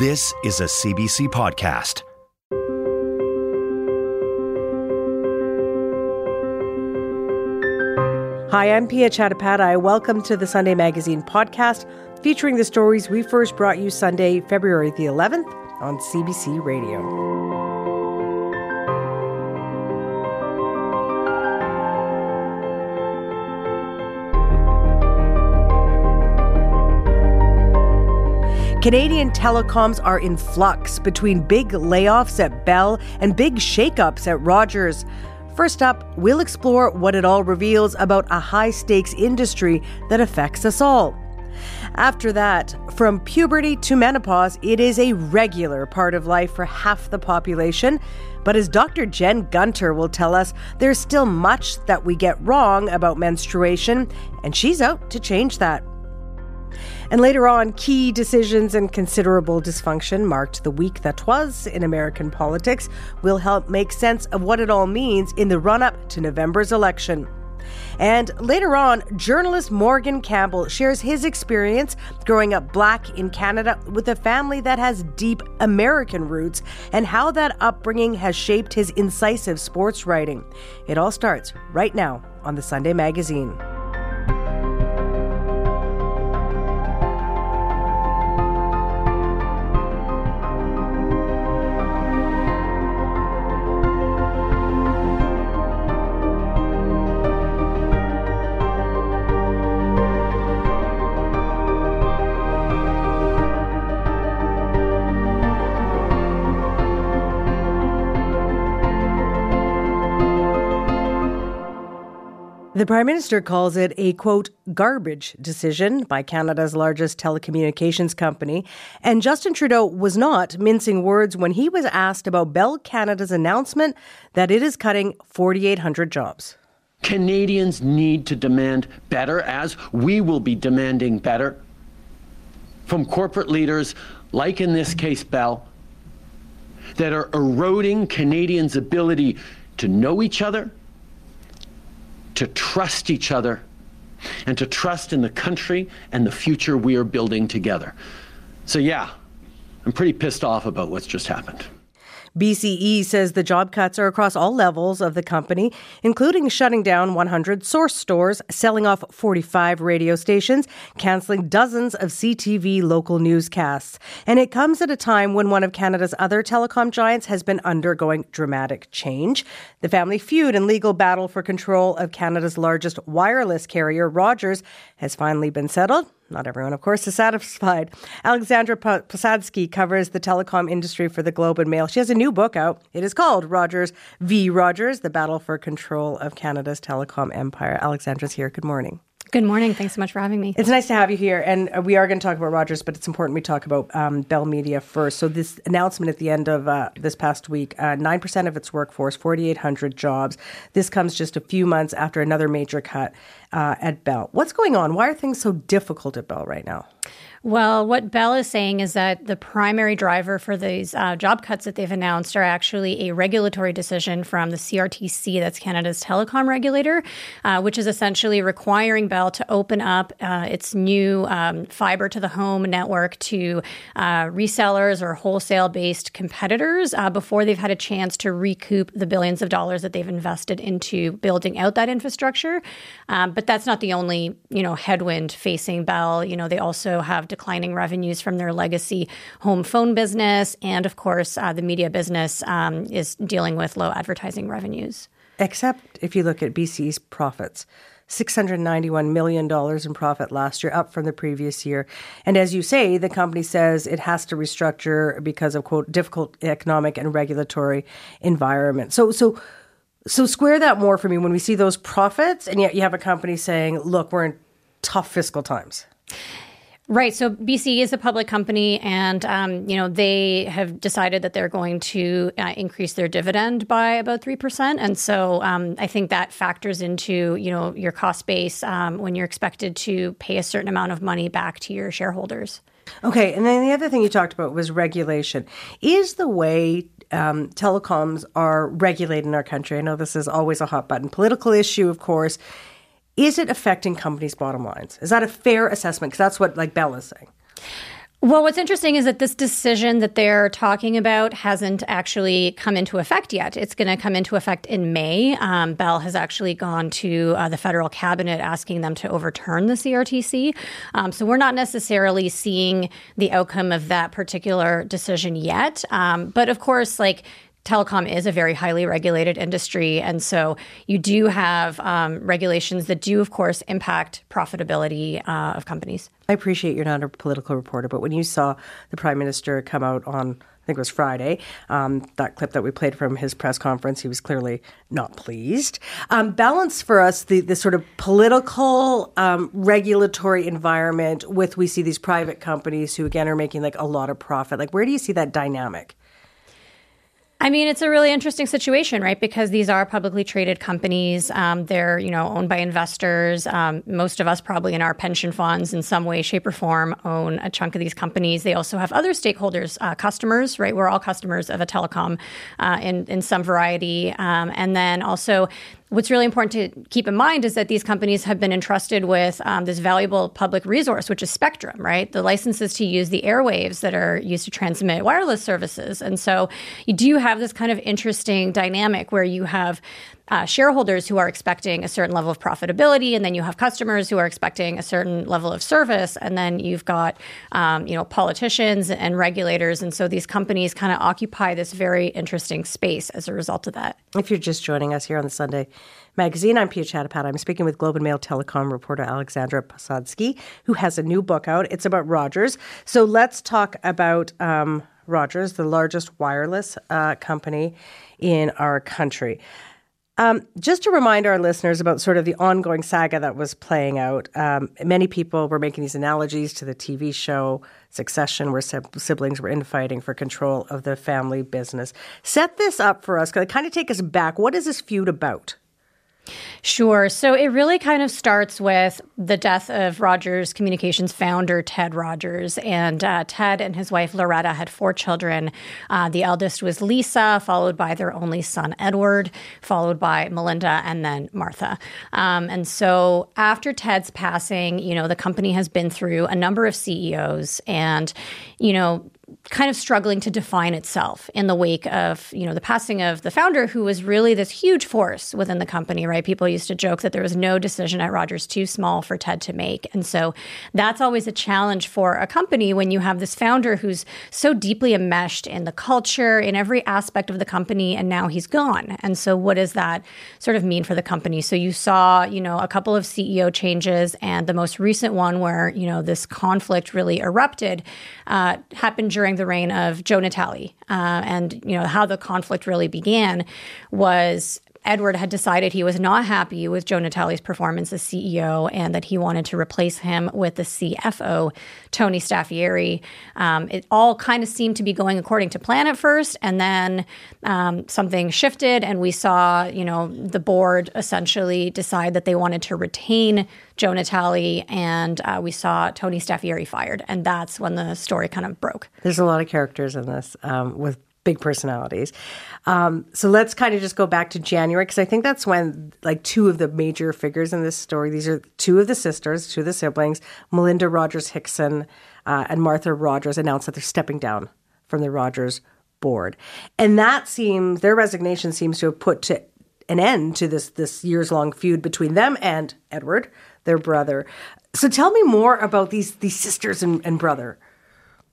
This is a CBC podcast. Hi, I'm Piya Chattopadhyay. Welcome to the Sunday Magazine podcast featuring the stories we first brought you Sunday, February the 11th on CBC Radio. Canadian telecoms are in flux between big layoffs at Bell and big shakeups at Rogers. First up, we'll explore what it all reveals about a high stakes industry that affects us all. After that, from puberty to menopause, it is a regular part of life for half the population. But as Dr. Jen Gunter will tell us, there's still much that we get wrong about menstruation, and she's out to change that. And later on, key decisions and considerable dysfunction marked the week that was in American politics. We'll help make sense of what it all means in the run up to November's election. And later on, journalist Morgan Campbell shares his experience growing up black in Canada with a family that has deep American roots and how that upbringing has shaped his incisive sports writing. It all starts right now on the Sunday Magazine. The Prime Minister calls it a quote, garbage decision by Canada's largest telecommunications company. And Justin Trudeau was not mincing words when he was asked about Bell Canada's announcement that it is cutting 4,800 jobs. Canadians need to demand better, as we will be demanding better from corporate leaders, like in this case Bell, that are eroding Canadians' ability to know each other to trust each other and to trust in the country and the future we are building together. So, yeah, I'm pretty pissed off about what's just happened. BCE says the job cuts are across all levels of the company, including shutting down 100 source stores, selling off 45 radio stations, canceling dozens of CTV local newscasts. And it comes at a time when one of Canada's other telecom giants has been undergoing dramatic change. The family feud and legal battle for control of Canada's largest wireless carrier, Rogers, has finally been settled. Not everyone, of course, is satisfied. Alexandra Posadzki covers the telecom industry for the Globe and Mail. She has a new book out. It is called Rogers v. Rogers The Battle for Control of Canada's Telecom Empire. Alexandra's here. Good morning. Good morning. Thanks so much for having me. It's nice to have you here. And uh, we are going to talk about Rogers, but it's important we talk about um, Bell Media first. So, this announcement at the end of uh, this past week uh, 9% of its workforce, 4,800 jobs. This comes just a few months after another major cut uh, at Bell. What's going on? Why are things so difficult at Bell right now? Well, what Bell is saying is that the primary driver for these uh, job cuts that they've announced are actually a regulatory decision from the CRTC, that's Canada's telecom regulator, uh, which is essentially requiring Bell to open up uh, its new um, fiber to the home network to uh, resellers or wholesale based competitors uh, before they've had a chance to recoup the billions of dollars that they've invested into building out that infrastructure. Um, but that's not the only, you know, headwind facing Bell. You know, they also have declining revenues from their legacy home phone business. And of course, uh, the media business um, is dealing with low advertising revenues. Except if you look at BC's profits. $691 million in profit last year, up from the previous year. And as you say, the company says it has to restructure because of, quote, difficult economic and regulatory environment. So, so, so square that more for me when we see those profits, and yet you have a company saying, look, we're in tough fiscal times. Right. So BCE is a public company, and um, you know they have decided that they're going to uh, increase their dividend by about three percent, and so um, I think that factors into you know your cost base um, when you're expected to pay a certain amount of money back to your shareholders. Okay, and then the other thing you talked about was regulation. Is the way um, telecoms are regulated in our country? I know this is always a hot button political issue, of course. Is it affecting companies' bottom lines? Is that a fair assessment? Because that's what like Bell is saying. Well, what's interesting is that this decision that they're talking about hasn't actually come into effect yet. It's going to come into effect in May. Um, Bell has actually gone to uh, the federal cabinet asking them to overturn the CRTC. Um, so we're not necessarily seeing the outcome of that particular decision yet. Um, but of course, like telecom is a very highly regulated industry. And so you do have um, regulations that do, of course, impact profitability uh, of companies. I appreciate you're not a political reporter, but when you saw the prime minister come out on I think it was Friday. Um, that clip that we played from his press conference, he was clearly not pleased. Um, balance for us the, the sort of political um, regulatory environment with we see these private companies who again are making like a lot of profit. Like, where do you see that dynamic? I mean, it's a really interesting situation, right? Because these are publicly traded companies. Um, they're, you know, owned by investors. Um, most of us, probably in our pension funds, in some way, shape, or form, own a chunk of these companies. They also have other stakeholders, uh, customers, right? We're all customers of a telecom uh, in in some variety, um, and then also What's really important to keep in mind is that these companies have been entrusted with um, this valuable public resource, which is spectrum, right? The licenses to use the airwaves that are used to transmit wireless services. And so you do have this kind of interesting dynamic where you have uh, shareholders who are expecting a certain level of profitability, and then you have customers who are expecting a certain level of service, and then you've got um, you know politicians and regulators, and so these companies kind of occupy this very interesting space as a result of that. If you're just joining us here on the Sunday Magazine, I'm Piya Chattopadhyay. I'm speaking with Globe and Mail telecom reporter Alexandra Posadzki, who has a new book out. It's about Rogers. So let's talk about. Um, Rogers, the largest wireless uh, company in our country. Um, just to remind our listeners about sort of the ongoing saga that was playing out, um, many people were making these analogies to the TV show Succession, where siblings were infighting for control of the family business. Set this up for us, kind of take us back. What is this feud about? Sure. So it really kind of starts with the death of Rogers Communications founder, Ted Rogers. And uh, Ted and his wife, Loretta, had four children. Uh, the eldest was Lisa, followed by their only son, Edward, followed by Melinda, and then Martha. Um, and so after Ted's passing, you know, the company has been through a number of CEOs. And, you know, kind of struggling to define itself in the wake of you know the passing of the founder who was really this huge force within the company right? People used to joke that there was no decision at rogers too small for ted to make. And so that's always a challenge for a company when you have this founder who's so deeply enmeshed in the culture in every aspect of the company and now he's gone. And so what does that sort of mean for the company? So you saw you know a couple of ceo changes and the most recent one where you know this conflict really erupted uh, happened during the reign of Joe Natale. Uh, and, you know, how the conflict really began was Edward had decided he was not happy with Joe Natale's performance as CEO and that he wanted to replace him with the CFO, Tony Staffieri. Um, it all kind of seemed to be going according to plan at first, and then um, something shifted, and we saw, you know, the board essentially decide that they wanted to retain Joe Natale, and uh, we saw Tony Staffieri fired, and that's when the story kind of broke. There's a lot of characters in this um, with big personalities. Um, so let's kind of just go back to January because I think that's when like two of the major figures in this story. These are two of the sisters, two of the siblings, Melinda Rogers Hixon uh, and Martha Rogers, announced that they're stepping down from the Rogers board, and that seems their resignation seems to have put to an end to this this years long feud between them and Edward, their brother. So tell me more about these these sisters and, and brother.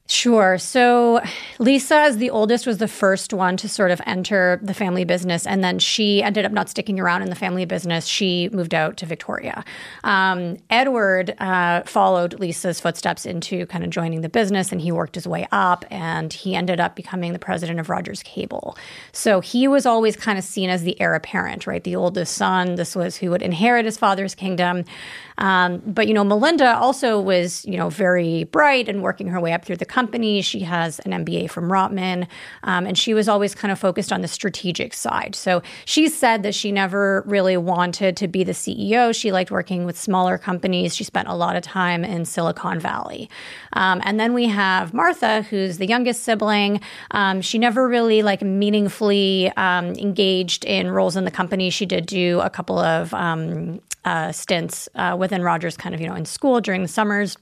Sure. So Lisa, as the oldest, was the first one to sort of enter the family business. And then she ended up not sticking around in the family business. She moved out to Victoria. Um, Edward uh, followed Lisa's footsteps into kind of joining the business and he worked his way up and he ended up becoming the president of Rogers Cable. So he was always kind of seen as the heir apparent, right? The oldest son. This was who would inherit his father's kingdom. Um, but you know, Melinda also was you know very bright and working her way up through the company. She has an MBA from Rotman, um, and she was always kind of focused on the strategic side. So she said that she never really wanted to be the CEO. She liked working with smaller companies. She spent a lot of time in Silicon Valley. Um, and then we have Martha, who's the youngest sibling. Um, she never really like meaningfully um, engaged in roles in the company. She did do a couple of um, uh, stints uh, within Rogers, kind of you know in school during the summers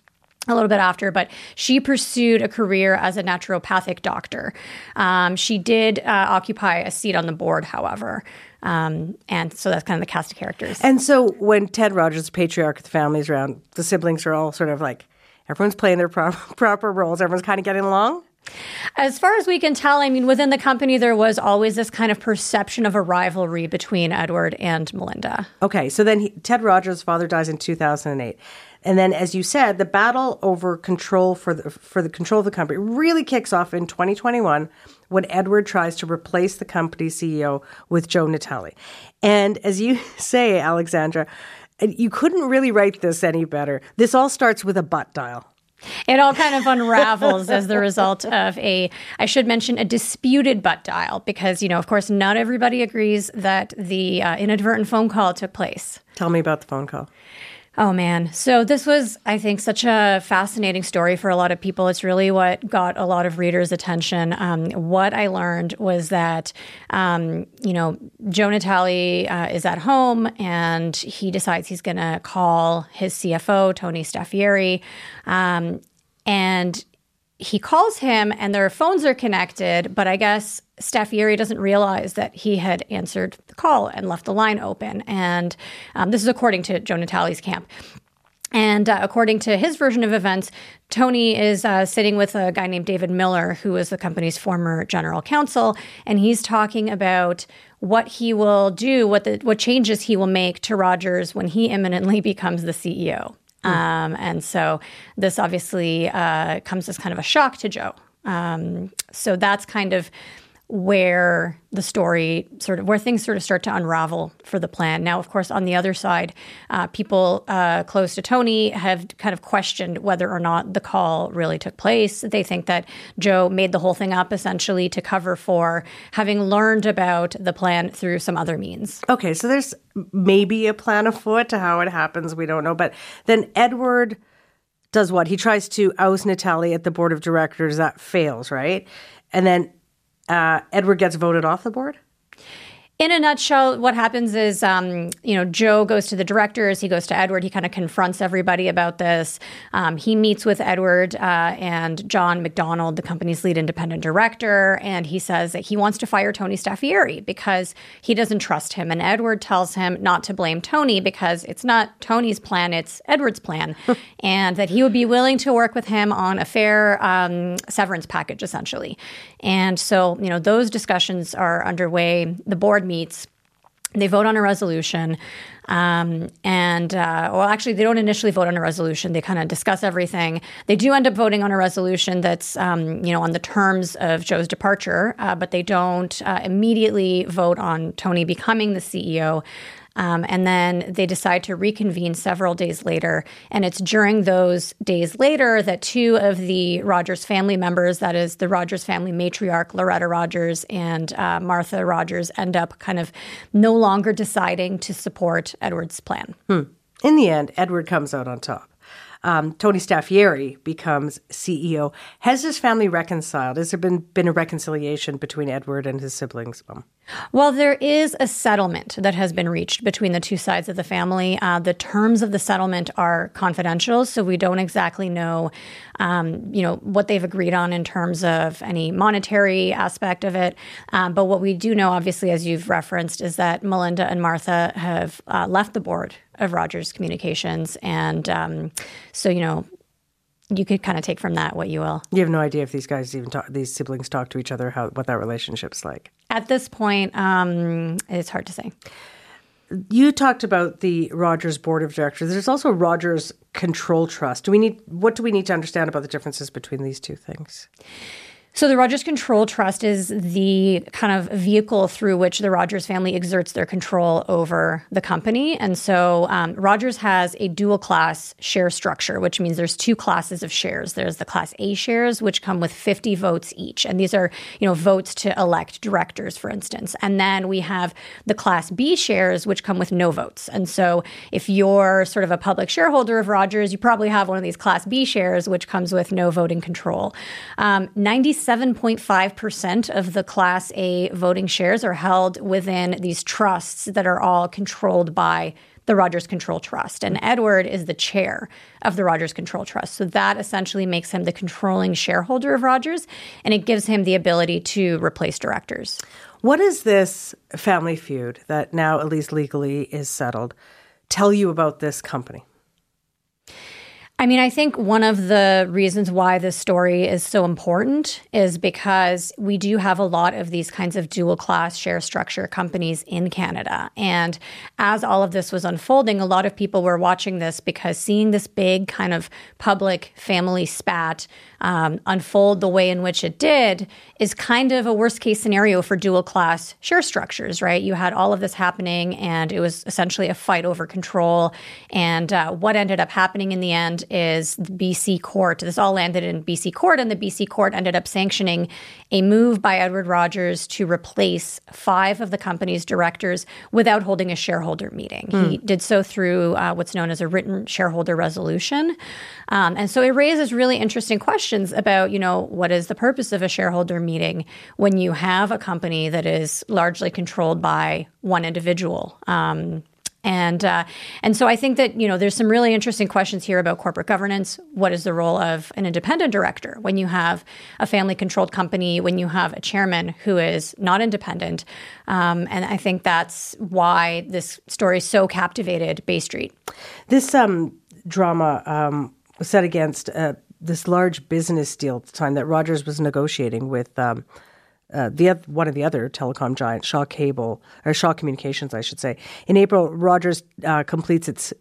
a little bit after, but she pursued a career as a naturopathic doctor. Um, she did uh, occupy a seat on the board, however. Um, and so that's kind of the cast of characters. And so when Ted Rogers, the patriarch of the family, is around, the siblings are all sort of like everyone's playing their pro- proper roles. Everyone's kind of getting along. As far as we can tell, I mean, within the company, there was always this kind of perception of a rivalry between Edward and Melinda. Okay, so then he, Ted Rogers' father dies in 2008. And then, as you said, the battle over control for the, for the control of the company really kicks off in 2021 when Edward tries to replace the company's CEO with Joe Natale. And as you say, Alexandra, you couldn't really write this any better. This all starts with a butt dial. It all kind of unravels as the result of a, I should mention, a disputed butt dial because, you know, of course, not everybody agrees that the uh, inadvertent phone call took place. Tell me about the phone call. Oh man. So this was, I think, such a fascinating story for a lot of people. It's really what got a lot of readers' attention. Um, what I learned was that, um, you know, Joe Natale uh, is at home and he decides he's going to call his CFO, Tony Staffieri. Um, and he calls him and their phones are connected, but I guess Staffieri doesn't realize that he had answered the call and left the line open. And um, this is according to Joe Natale's camp. And uh, according to his version of events, Tony is uh, sitting with a guy named David Miller, who is the company's former general counsel, and he's talking about what he will do, what the what changes he will make to Rogers when he imminently becomes the CEO. Um, and so this obviously uh, comes as kind of a shock to Joe. Um, so that's kind of where the story sort of where things sort of start to unravel for the plan. Now, of course, on the other side, uh, people uh, close to Tony have kind of questioned whether or not the call really took place. They think that Joe made the whole thing up essentially to cover for having learned about the plan through some other means. Okay, so there's maybe a plan afoot to how it happens. We don't know, but then Edward does what? He tries to oust Natale at the board of directors. That fails, right? And then uh, Edward gets voted off the board? In a nutshell, what happens is, um, you know, Joe goes to the directors. He goes to Edward. He kind of confronts everybody about this. Um, he meets with Edward uh, and John McDonald, the company's lead independent director, and he says that he wants to fire Tony Staffieri because he doesn't trust him. And Edward tells him not to blame Tony because it's not Tony's plan; it's Edward's plan, and that he would be willing to work with him on a fair um, severance package, essentially. And so, you know, those discussions are underway. The board meets. They vote on a resolution. Um, and, uh, well, actually, they don't initially vote on a resolution. They kind of discuss everything. They do end up voting on a resolution that's, um, you know, on the terms of Joe's departure, uh, but they don't uh, immediately vote on Tony becoming the CEO. Um, and then they decide to reconvene several days later. And it's during those days later that two of the Rogers family members, that is the Rogers family matriarch, Loretta Rogers and uh, Martha Rogers, end up kind of no longer deciding to support Edward's plan. Hmm. In the end, Edward comes out on top. Um, Tony Staffieri becomes CEO. Has his family reconciled? Has there been, been a reconciliation between Edward and his siblings? Um, well, there is a settlement that has been reached between the two sides of the family. Uh, the terms of the settlement are confidential, so we don't exactly know, um, you know, what they've agreed on in terms of any monetary aspect of it. Um, but what we do know, obviously, as you've referenced, is that Melinda and Martha have uh, left the board of Rogers Communications, and um, so you know, you could kind of take from that what you will. You have no idea if these guys even talk, these siblings talk to each other, how what that relationship's like. At this point, um, it's hard to say. You talked about the Rogers board of directors. There's also Rogers Control Trust. Do we need what do we need to understand about the differences between these two things? So the Rogers Control Trust is the kind of vehicle through which the Rogers family exerts their control over the company. And so um, Rogers has a dual class share structure, which means there's two classes of shares. There's the Class A shares, which come with 50 votes each, and these are you know votes to elect directors, for instance. And then we have the Class B shares, which come with no votes. And so if you're sort of a public shareholder of Rogers, you probably have one of these Class B shares, which comes with no voting control. Um, 97.5% of the Class A voting shares are held within these trusts that are all controlled by the Rogers Control Trust. And Edward is the chair of the Rogers Control Trust. So that essentially makes him the controlling shareholder of Rogers, and it gives him the ability to replace directors. What does this family feud that now, at least legally, is settled tell you about this company? I mean, I think one of the reasons why this story is so important is because we do have a lot of these kinds of dual class share structure companies in Canada. And as all of this was unfolding, a lot of people were watching this because seeing this big kind of public family spat um, unfold the way in which it did is kind of a worst case scenario for dual class share structures, right? You had all of this happening and it was essentially a fight over control. And uh, what ended up happening in the end is the BC court. This all landed in BC court, and the BC court ended up sanctioning a move by Edward Rogers to replace five of the company's directors without holding a shareholder meeting. Mm. He hmm. did so through uh, what's known as a written shareholder resolution. Um, and so it raises really interesting questions about, you know, what is the purpose of a shareholder meeting when you have a company that is largely controlled by one individual? Um, and uh, and so I think that you know there's some really interesting questions here about corporate governance. What is the role of an independent director when you have a family-controlled company? When you have a chairman who is not independent? Um, and I think that's why this story so captivated Bay Street. This um, drama um, was set against uh, this large business deal at the time that Rogers was negotiating with um, uh, the one of the other telecom giants, Shaw Cable or Shaw Communications, I should say. In April, Rogers uh, completes its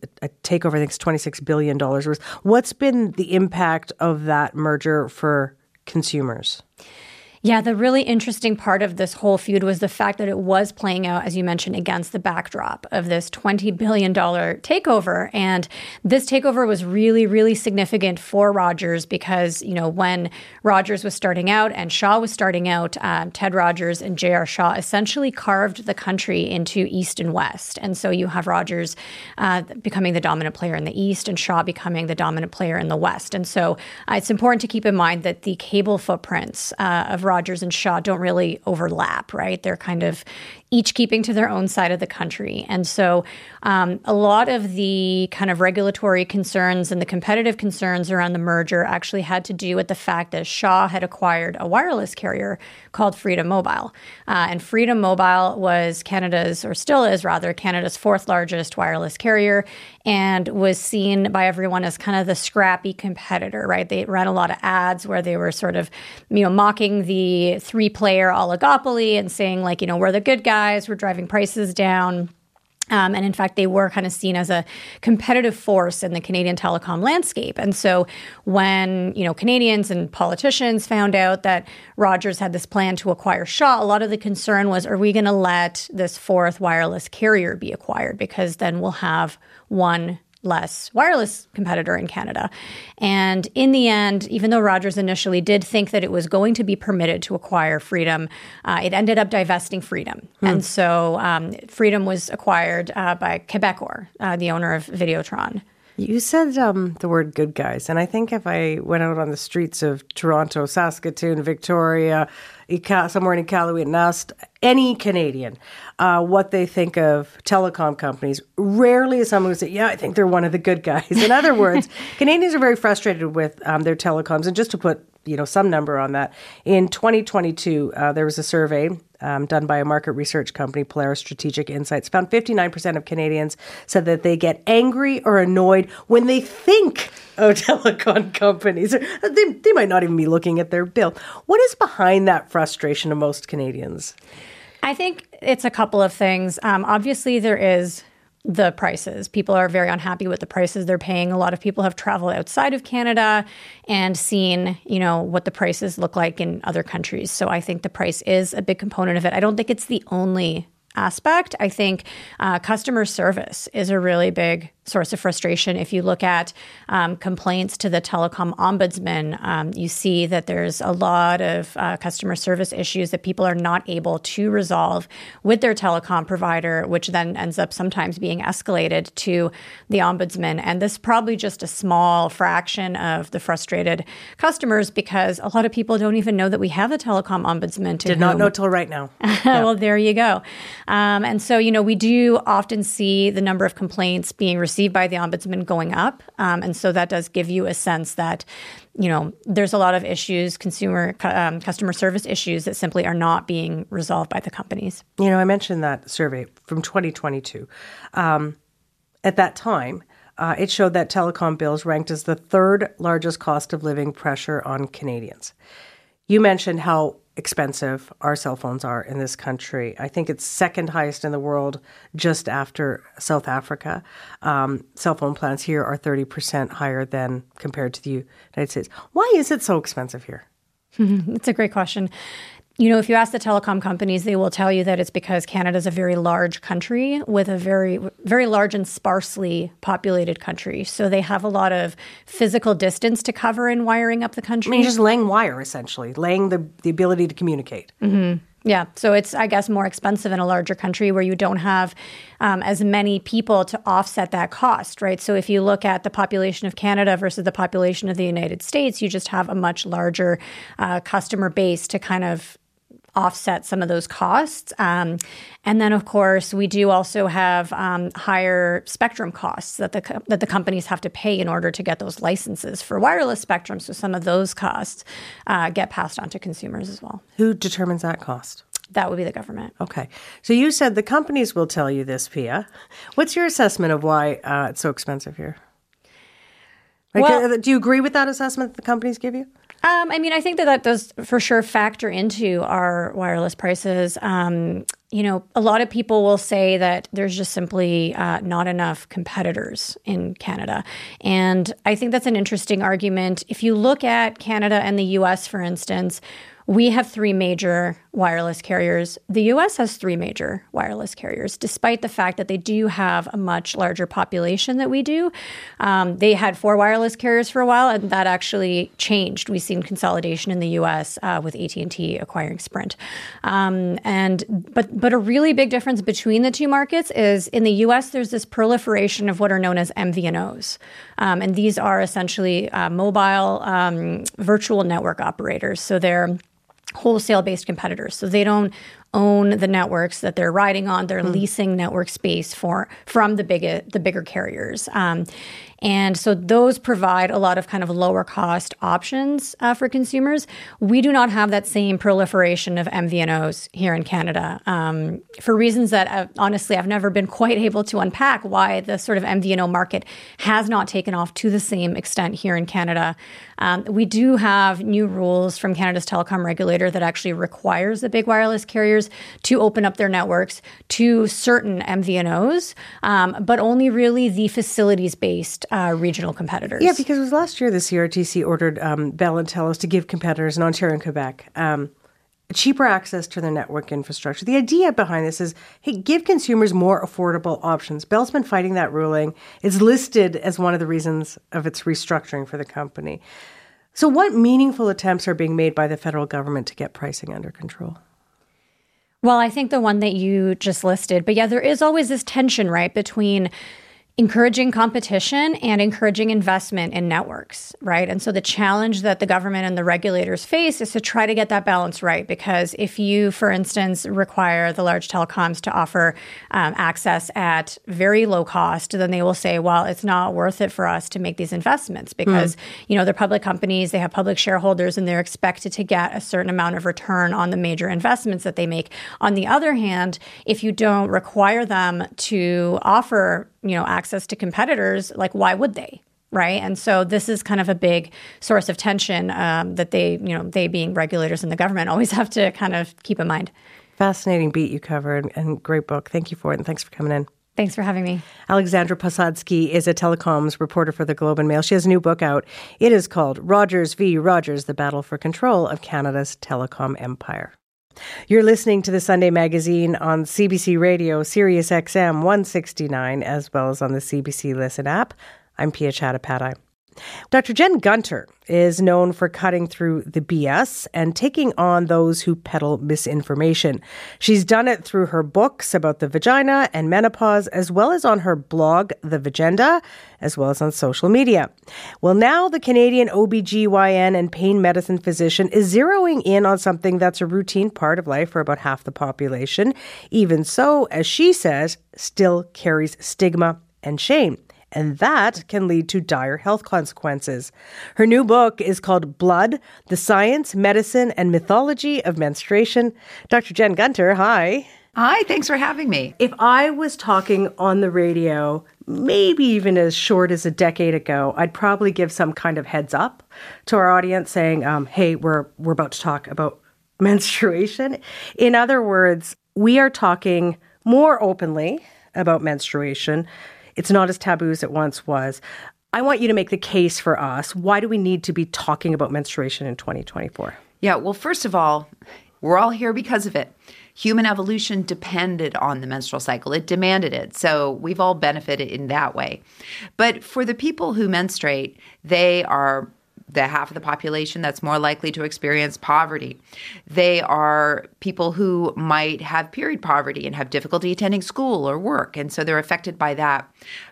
takeover. I think it's twenty six billion dollars worth. What's been the impact of that merger for consumers? Yeah, the really interesting part of this whole feud was the fact that it was playing out, as you mentioned, against the backdrop of this $20 billion takeover. And this takeover was really, really significant for Rogers because, you know, when Rogers was starting out and Shaw was starting out, um, Ted Rogers and J.R. Shaw essentially carved the country into East and West. And so you have Rogers uh, becoming the dominant player in the East and Shaw becoming the dominant player in the West. And so uh, it's important to keep in mind that the cable footprints uh, of Rogers and Shaw don't really overlap, right? They're kind of each keeping to their own side of the country. And so um, a lot of the kind of regulatory concerns and the competitive concerns around the merger actually had to do with the fact that Shaw had acquired a wireless carrier called Freedom Mobile. Uh, and Freedom Mobile was Canada's, or still is rather, Canada's fourth largest wireless carrier and was seen by everyone as kind of the scrappy competitor, right? They ran a lot of ads where they were sort of, you know, mocking the three player oligopoly and saying, like, you know, we're the good guys, we're driving prices down. Um, and in fact, they were kind of seen as a competitive force in the Canadian telecom landscape. And so, when you know Canadians and politicians found out that Rogers had this plan to acquire Shaw, a lot of the concern was: Are we going to let this fourth wireless carrier be acquired? Because then we'll have one less wireless competitor in Canada. And in the end, even though Rogers initially did think that it was going to be permitted to acquire Freedom, uh, it ended up divesting Freedom. Hmm. And so um, Freedom was acquired uh, by Quebecor, uh, the owner of Videotron. You said um, the word good guys. And I think if I went out on the streets of Toronto, Saskatoon, Victoria, somewhere in Iqaluit and asked any Canadian uh, what they think of telecom companies, rarely is someone who say, "Yeah, I think they're one of the good guys." In other words, Canadians are very frustrated with um, their telecoms. And just to put you know some number on that, in 2022, uh, there was a survey um, done by a market research company, Pollara Strategic Insights, found 59% of Canadians said that they get angry or annoyed when they think of telecom companies. They, they might not even be looking at their bill. What is behind that frustration of most Canadians? I think it's a couple of things. Um, obviously, there is the prices. People are very unhappy with the prices they're paying. A lot of people have traveled outside of Canada and seen, you know, what the prices look like in other countries. So I think the price is a big component of it. I don't think it's the only aspect. I think uh, customer service is a really big source of frustration. If you look at um, complaints to the telecom ombudsman, um, you see that there's a lot of uh, customer service issues that people are not able to resolve with their telecom provider, which then ends up sometimes being escalated to the ombudsman. And this is probably just a small fraction of the frustrated customers because a lot of people don't even know that we have a telecom ombudsman. Did not know till right now. well, there you go. Um, and so, you know, we do often see the number of complaints being received by the ombudsman going up. Um, and so that does give you a sense that, you know, there's a lot of issues, consumer, um, customer service issues that simply are not being resolved by the companies. You know, I mentioned that survey from 2022. Um, at that time, uh, it showed that telecom bills ranked as the third largest cost of living pressure on Canadians. You mentioned how expensive our cell phones are in this country. I think it's second highest in the world, just after South Africa. Um, cell phone plans here are 30% higher than compared to the United States. Why is it so expensive here? It's a great question. You know, if you ask the telecom companies, they will tell you that it's because Canada is a very large country with a very, very large and sparsely populated country. So they have a lot of physical distance to cover in wiring up the country. I mean, just laying wire, essentially, laying the, the ability to communicate. Mm-hmm. Yeah. So it's, I guess, more expensive in a larger country where you don't have um, as many people to offset that cost, right? So if you look at the population of Canada versus the population of the United States, you just have a much larger uh, customer base to kind of offset some of those costs. Um, and then, of course, we do also have um, higher spectrum costs that the that the companies have to pay in order to get those licenses for wireless spectrum. So some of those costs uh, get passed on to consumers as well. Who determines that cost? That would be the government. Okay. So you said the companies will tell you this, Piya. What's your assessment of why uh, it's so expensive here? Like, well, uh, do you agree with that assessment that the companies give you? Um, I mean, I think that that does for sure factor into our wireless prices. Um, you know, a lot of people will say that there's just simply uh, not enough competitors in Canada. And I think that's an interesting argument. If you look at Canada and the US, for instance, we have three major wireless carriers. The US has three major wireless carriers, despite the fact that they do have a much larger population that we do. Um, they had four wireless carriers for a while, and that actually changed. We've seen consolidation in the US uh, with AT&T acquiring Sprint. Um, and but but a really big difference between the two markets is in the US, there's this proliferation of what are known as MVNOs. Um, and these are essentially uh, mobile um, virtual network operators. So they're wholesale based competitors. So they don't own the networks that they're riding on. They're mm. leasing network space for from the big the bigger carriers. Um, and so those provide a lot of kind of lower cost options uh, for consumers. We do not have that same proliferation of MVNOs here in Canada um, for reasons that uh, honestly I've never been quite able to unpack why the sort of MVNO market has not taken off to the same extent here in Canada. Um, we do have new rules from Canada's telecom regulator that actually requires the big wireless carriers to open up their networks to certain MVNOs, um, but only really the facilities based uh, regional competitors. Yeah, because it was last year the CRTC ordered um, Bell and Telus to give competitors in Ontario and Quebec um, cheaper access to their network infrastructure. The idea behind this is hey, give consumers more affordable options. Bell's been fighting that ruling. It's listed as one of the reasons of its restructuring for the company. So, what meaningful attempts are being made by the federal government to get pricing under control? Well, I think the one that you just listed, but yeah, there is always this tension, right, between encouraging competition and encouraging investment in networks, right? And so the challenge that the government and the regulators face is to try to get that balance right. Because if you, for instance, require the large telecoms to offer um, access at very low cost, then they will say, well, it's not worth it for us to make these investments because, mm. you know, they're public companies, they have public shareholders, and they're expected to get a certain amount of return on the major investments that they make. On the other hand, if you don't require them to offer you know access to competitors like why would they right and so this is kind of a big source of tension um, that they you know they being regulators in the government always have to kind of keep in mind fascinating beat you covered and great book thank you for it and thanks for coming in Thanks for having me. Alexandra Posadzki is a telecoms reporter for the Globe and Mail. She has a new book out. It is called Rogers v. Rogers The Battle for Control of Canada's Telecom Empire. You're listening to the Sunday Magazine on CBC Radio, Sirius XM 169, as well as on the CBC Listen app. I'm Piya Chattopadhyay. Dr. Jen Gunter is known for cutting through the BS and taking on those who peddle misinformation. She's done it through her books about the vagina and menopause, as well as on her blog, The Vajenda, as well as on social media. Well, now the Canadian OBGYN and pain medicine physician is zeroing in on something that's a routine part of life for about half the population. Even so, as she says, still carries stigma and shame and that can lead to dire health consequences. Her new book is called Blood The Science, Medicine, and Mythology of Menstruation. Dr. Jen Gunter, hi. Hi, thanks for having me. If I was talking on the radio, maybe even as short as a decade ago, I'd probably give some kind of heads up to our audience saying, um, hey, we're, we're about to talk about menstruation. In other words, we are talking more openly about menstruation it's not as taboo as it once was. I want you to make the case for us. Why do we need to be talking about menstruation in 2024? Yeah, well, first of all, we're all here because of it. Human evolution depended on the menstrual cycle, it demanded it. So we've all benefited in that way. But for the people who menstruate, they are the half of the population that's more likely to experience poverty. They are people who might have period poverty and have difficulty attending school or work, and so they're affected by that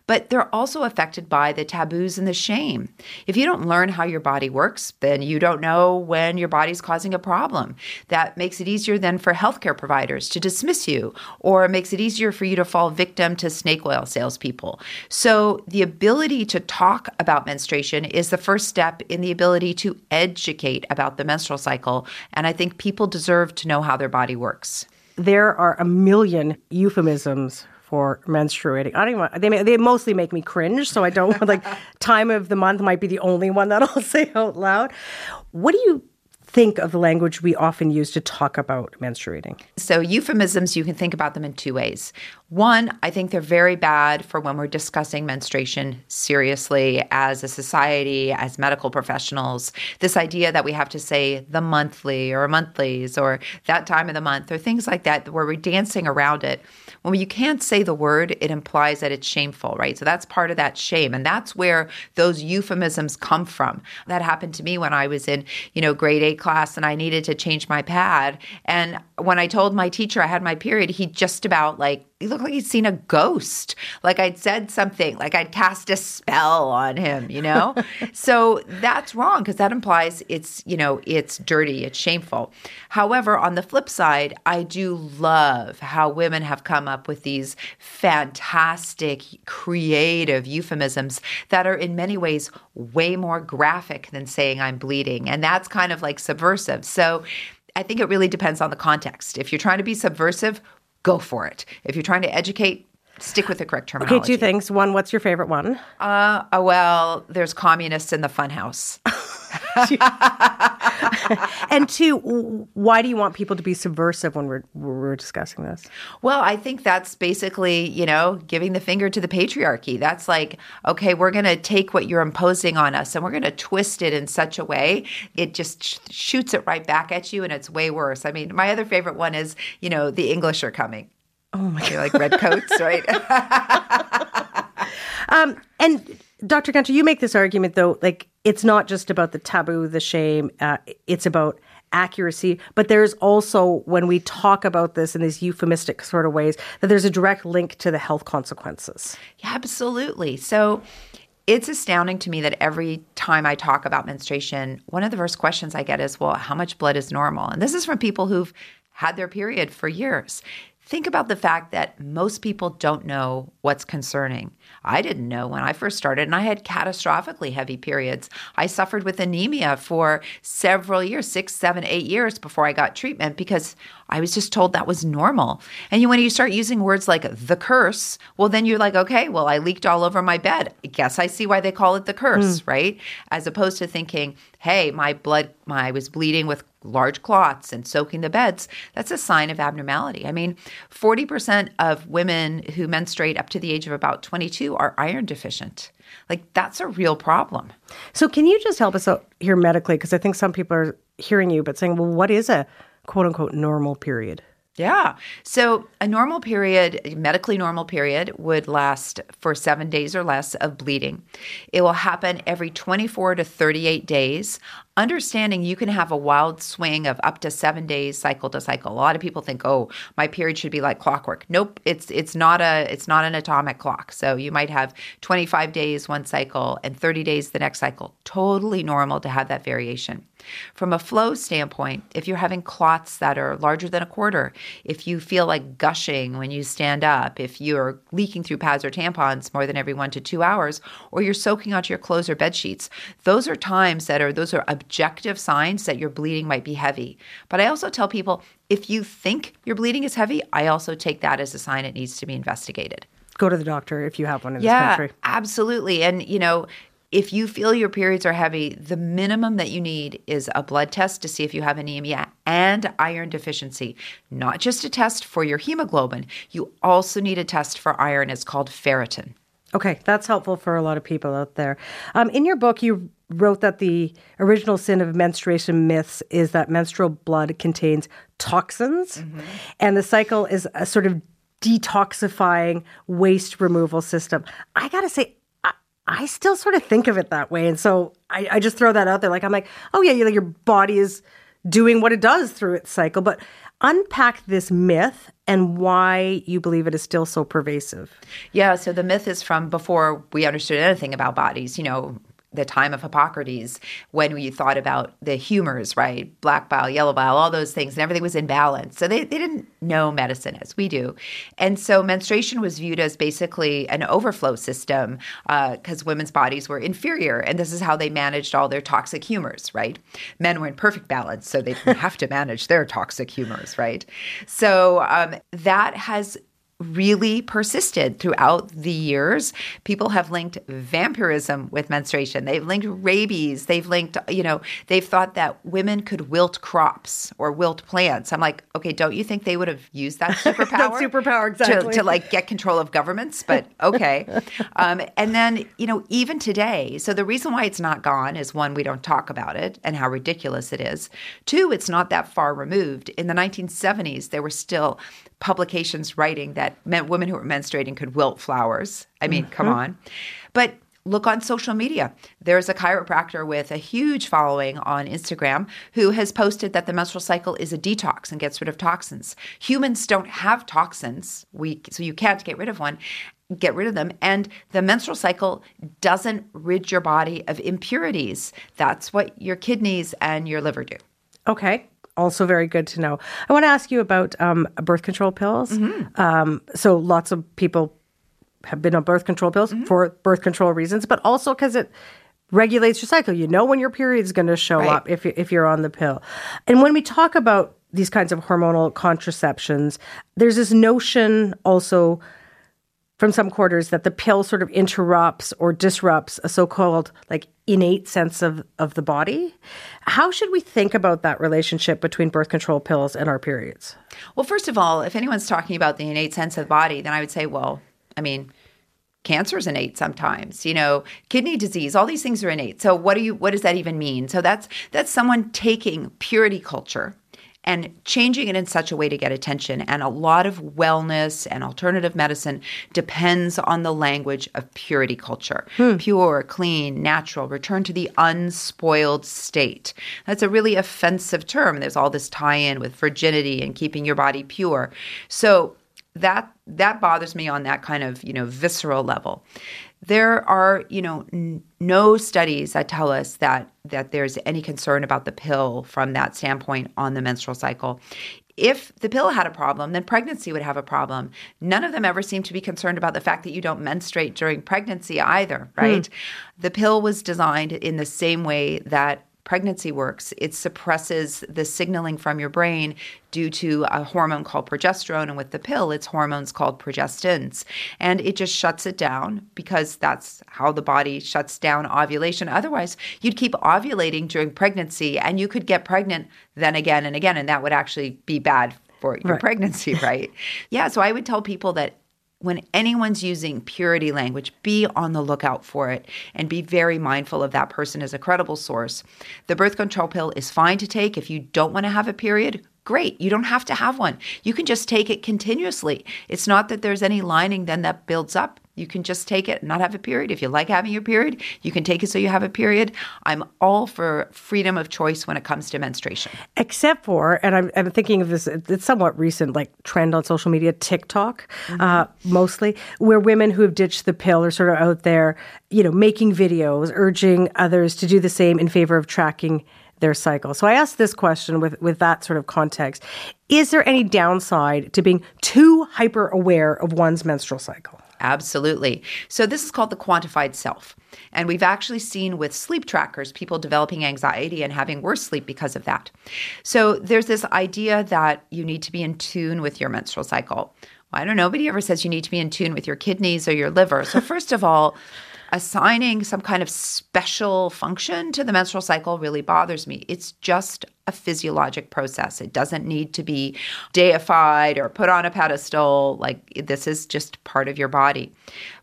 but they're also affected by the taboos and the shame. If you don't learn how your body works, then you don't know when your body's causing a problem. That makes it easier then for healthcare providers to dismiss you, or makes it easier for you to fall victim to snake oil salespeople. So, the ability to talk about menstruation is the first step in the ability to educate about the menstrual cycle. And I think people deserve to know how their body works. There are a million euphemisms for menstruating. I don't even. They they mostly make me cringe, so I don't like. Time of the month might be the only one that I'll say out loud. What do you think of the language we often use to talk about menstruating? So, euphemisms, you can think about them in two ways. One, I think they're very bad for when we're discussing menstruation seriously as a society, as medical professionals. This idea that we have to say the monthly or monthlies or that time of the month or things like that, where we're dancing around it. When you can't say the word, it implies that it's shameful, right? So that's part of that shame. And that's where those euphemisms come from. That happened to me when I was in, you know, grade eight class and I needed to change my pad. And when I told my teacher I had my period, he just about like he looked like he'd seen a ghost. Like I'd said something, like I'd cast a spell on him, you know? so that's wrong because that implies it's, you know, it's dirty, it's shameful. However, on the flip side, I do love how women have come up with these fantastic, creative euphemisms that are in many ways way more graphic than saying I'm bleeding. And that's kind of like subversive. So I think it really depends on the context. If you're trying to be subversive, go for it. If you're trying to educate, stick with the correct terminology. Okay, two things. One, what's your favorite one? Uh, uh well, there's communists in the funhouse. and two, why do you want people to be subversive when we're we're discussing this? Well, I think that's basically, you know, giving the finger to the patriarchy. That's like, okay, we're going to take what you're imposing on us and we're going to twist it in such a way it just sh- shoots it right back at you and it's way worse. I mean, my other favorite one is, you know, the English are coming. Oh my god. like red coats, right? um, and Dr. Gunter, you make this argument though, like it's not just about the taboo, the shame, uh, it's about accuracy. But there's also, when we talk about this in these euphemistic sort of ways, that there's a direct link to the health consequences. Yeah, absolutely. So it's astounding to me that every time I talk about menstruation, one of the first questions I get is, well, how much blood is normal? And this is from people who've had their period for years. Think about the fact that most people don't know what's concerning. I didn't know when I first started, and I had catastrophically heavy periods. I suffered with anemia for several years six, seven, eight years before I got treatment because I was just told that was normal. And you, when you start using words like the curse, well, then you're like, okay, well, I leaked all over my bed. I guess I see why they call it the curse, mm. right? As opposed to thinking, hey, my blood, my, I was bleeding with large clots and soaking the beds. That's a sign of abnormality. I mean, 40% of women who menstruate up to the age of about 22 are iron deficient. Like, that's a real problem. So, can you just help us out here medically? Because I think some people are hearing you, but saying, well, what is a quote unquote normal period? Yeah. So a normal period, medically normal period, would last for seven days or less of bleeding. It will happen every 24 to 38 days understanding you can have a wild swing of up to seven days cycle to cycle. A lot of people think, oh, my period should be like clockwork. Nope, it's it's not a it's not an atomic clock. So you might have 25 days one cycle and 30 days the next cycle. Totally normal to have that variation. From a flow standpoint, if you're having clots that are larger than a quarter, if you feel like gushing when you stand up, if you're leaking through pads or tampons more than every one to two hours, or you're soaking onto your clothes or bed sheets, those are times that are those are objective signs that your bleeding might be heavy. But I also tell people if you think your bleeding is heavy, I also take that as a sign it needs to be investigated. Go to the doctor if you have one in yeah, this country. Absolutely. And, you know, if you feel your periods are heavy, the minimum that you need is a blood test to see if you have anemia and iron deficiency. Not just a test for your hemoglobin, you also need a test for iron. It's called ferritin. Okay, that's helpful for a lot of people out there. Um, in your book, you wrote that the original sin of menstruation myths is that menstrual blood contains toxins, mm-hmm. and the cycle is a sort of detoxifying waste removal system. I gotta say, I, still sort of think of it that way, and so I, I just throw that out there. Like I'm like, oh yeah, your body is doing what it does through its cycle, but unpack this myth and why you believe it is still so pervasive. Yeah, so the myth is from before we understood anything about bodies. You know, the time of Hippocrates when we thought about the humors, right? Black bile, yellow bile, all those things, and everything was in balance. So they, they didn't know medicine as we do. And so menstruation was viewed as basically an overflow system because uh, women's bodies were inferior. And this is how they managed all their toxic humors, right? Men were in perfect balance, so they didn't have to manage their toxic humors, right? So um, that has really persisted throughout the years. People have linked vampirism with menstruation. They've linked rabies. They've linked, you know, they've thought that women could wilt crops or wilt plants. I'm like, okay, don't you think they would have used that superpower? that superpower, exactly. To, to, like get control of governments, but okay. um, and then, you know, even today, so the reason why it's not gone is one, we don't talk about it and how ridiculous it is. Two, it's not that far removed. In the 1970s, there were still publications writing that men, women who were menstruating could wilt flowers. I mean, mm-hmm. come on. But look on social media. There's a chiropractor with a huge following on Instagram who has posted that the menstrual cycle is a detox and gets rid of toxins. Humans don't have toxins, we so you can't get rid of one. Get rid of them. And the menstrual cycle doesn't rid your body of impurities. That's what your kidneys and your liver do. Okay also very good to know. I want to ask you about um, birth control pills. Mm-hmm. Um, so lots of people have been on birth control pills mm-hmm. for birth control reasons, but also because it regulates your cycle. You know when your period is going to show right. up if if you're on the pill. And when we talk about these kinds of hormonal contraceptions, there's this notion also from some quarters that the pill sort of interrupts or disrupts a so-called like innate sense of, of the body. How should we think about that relationship between birth control pills and our periods? Well, first of all, if anyone's talking about the innate sense of the body, then I would say, well, I mean, cancer is innate sometimes you know kidney disease all these things are innate so what do you what does that even mean so that's that's someone taking purity culture and changing it in such a way to get attention. And a lot of wellness and alternative medicine depends on the language of purity culture hmm. pure, clean, natural, return to the unspoiled state. That's a really offensive term. There's all this tie in with virginity and keeping your body pure. So, that that bothers me on that kind of you know visceral level there are you know n- no studies that tell us that that there's any concern about the pill from that standpoint on the menstrual cycle If the pill had a problem, then pregnancy would have a problem. None of them ever seem to be concerned about the fact that you don't menstruate during pregnancy either, hmm. right? The pill was designed in the same way that pregnancy works. It suppresses the signaling from your brain due to a hormone called progesterone. And with the pill, it's hormones called progestins. And it just shuts it down because that's how the body shuts down ovulation. Otherwise, you'd keep ovulating during pregnancy and you could get pregnant then again and again. And that would actually be bad for your Right. pregnancy, right? yeah. So I would tell people that when anyone's using purity language, be on the lookout for it and be very mindful of that person as a credible source. The birth control pill is fine to take if you don't want to have a period. Great. You don't have to have one. You can just take it continuously. It's not that there's any lining then that builds up. You can just take it and not have a period. If you like having your period, you can take it so you have a period. I'm all for freedom of choice when it comes to menstruation. except for, and I'm, I'm thinking of this, it's somewhat recent, like trend on social media, TikTok, uh, mostly, where women who have ditched the pill are sort of out there, you know, making videos, urging others to do the same in favor of tracking their cycle. So I asked this question with, with that sort of context. Is there any downside to being too hyper aware of one's menstrual cycle? Absolutely. So, this is called the quantified self. And we've actually seen with sleep trackers people developing anxiety and having worse sleep because of that. So, there's this idea that you need to be in tune with your menstrual cycle. Well, I don't know. Nobody ever says you need to be in tune with your kidneys or your liver. So, first of all, assigning some kind of special function to the menstrual cycle really bothers me. It's just a physiologic process. It doesn't need to be deified or put on a pedestal. Like this is just part of your body.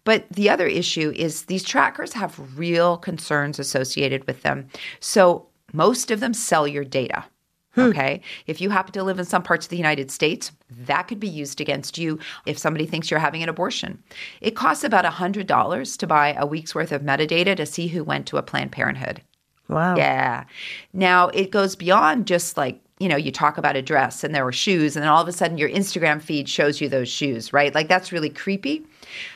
But the other issue is these trackers have real concerns associated with them. So most of them sell your data. Hmm. Okay. If you happen to live in some parts of the United States, that could be used against you if somebody thinks you're having an abortion. It costs about $100 to buy a week's worth of metadata to see who went to a Planned Parenthood. Wow. Yeah. Now it goes beyond just like, you know, you talk about a dress and there were shoes, and then all of a sudden your Instagram feed shows you those shoes, right? Like that's really creepy.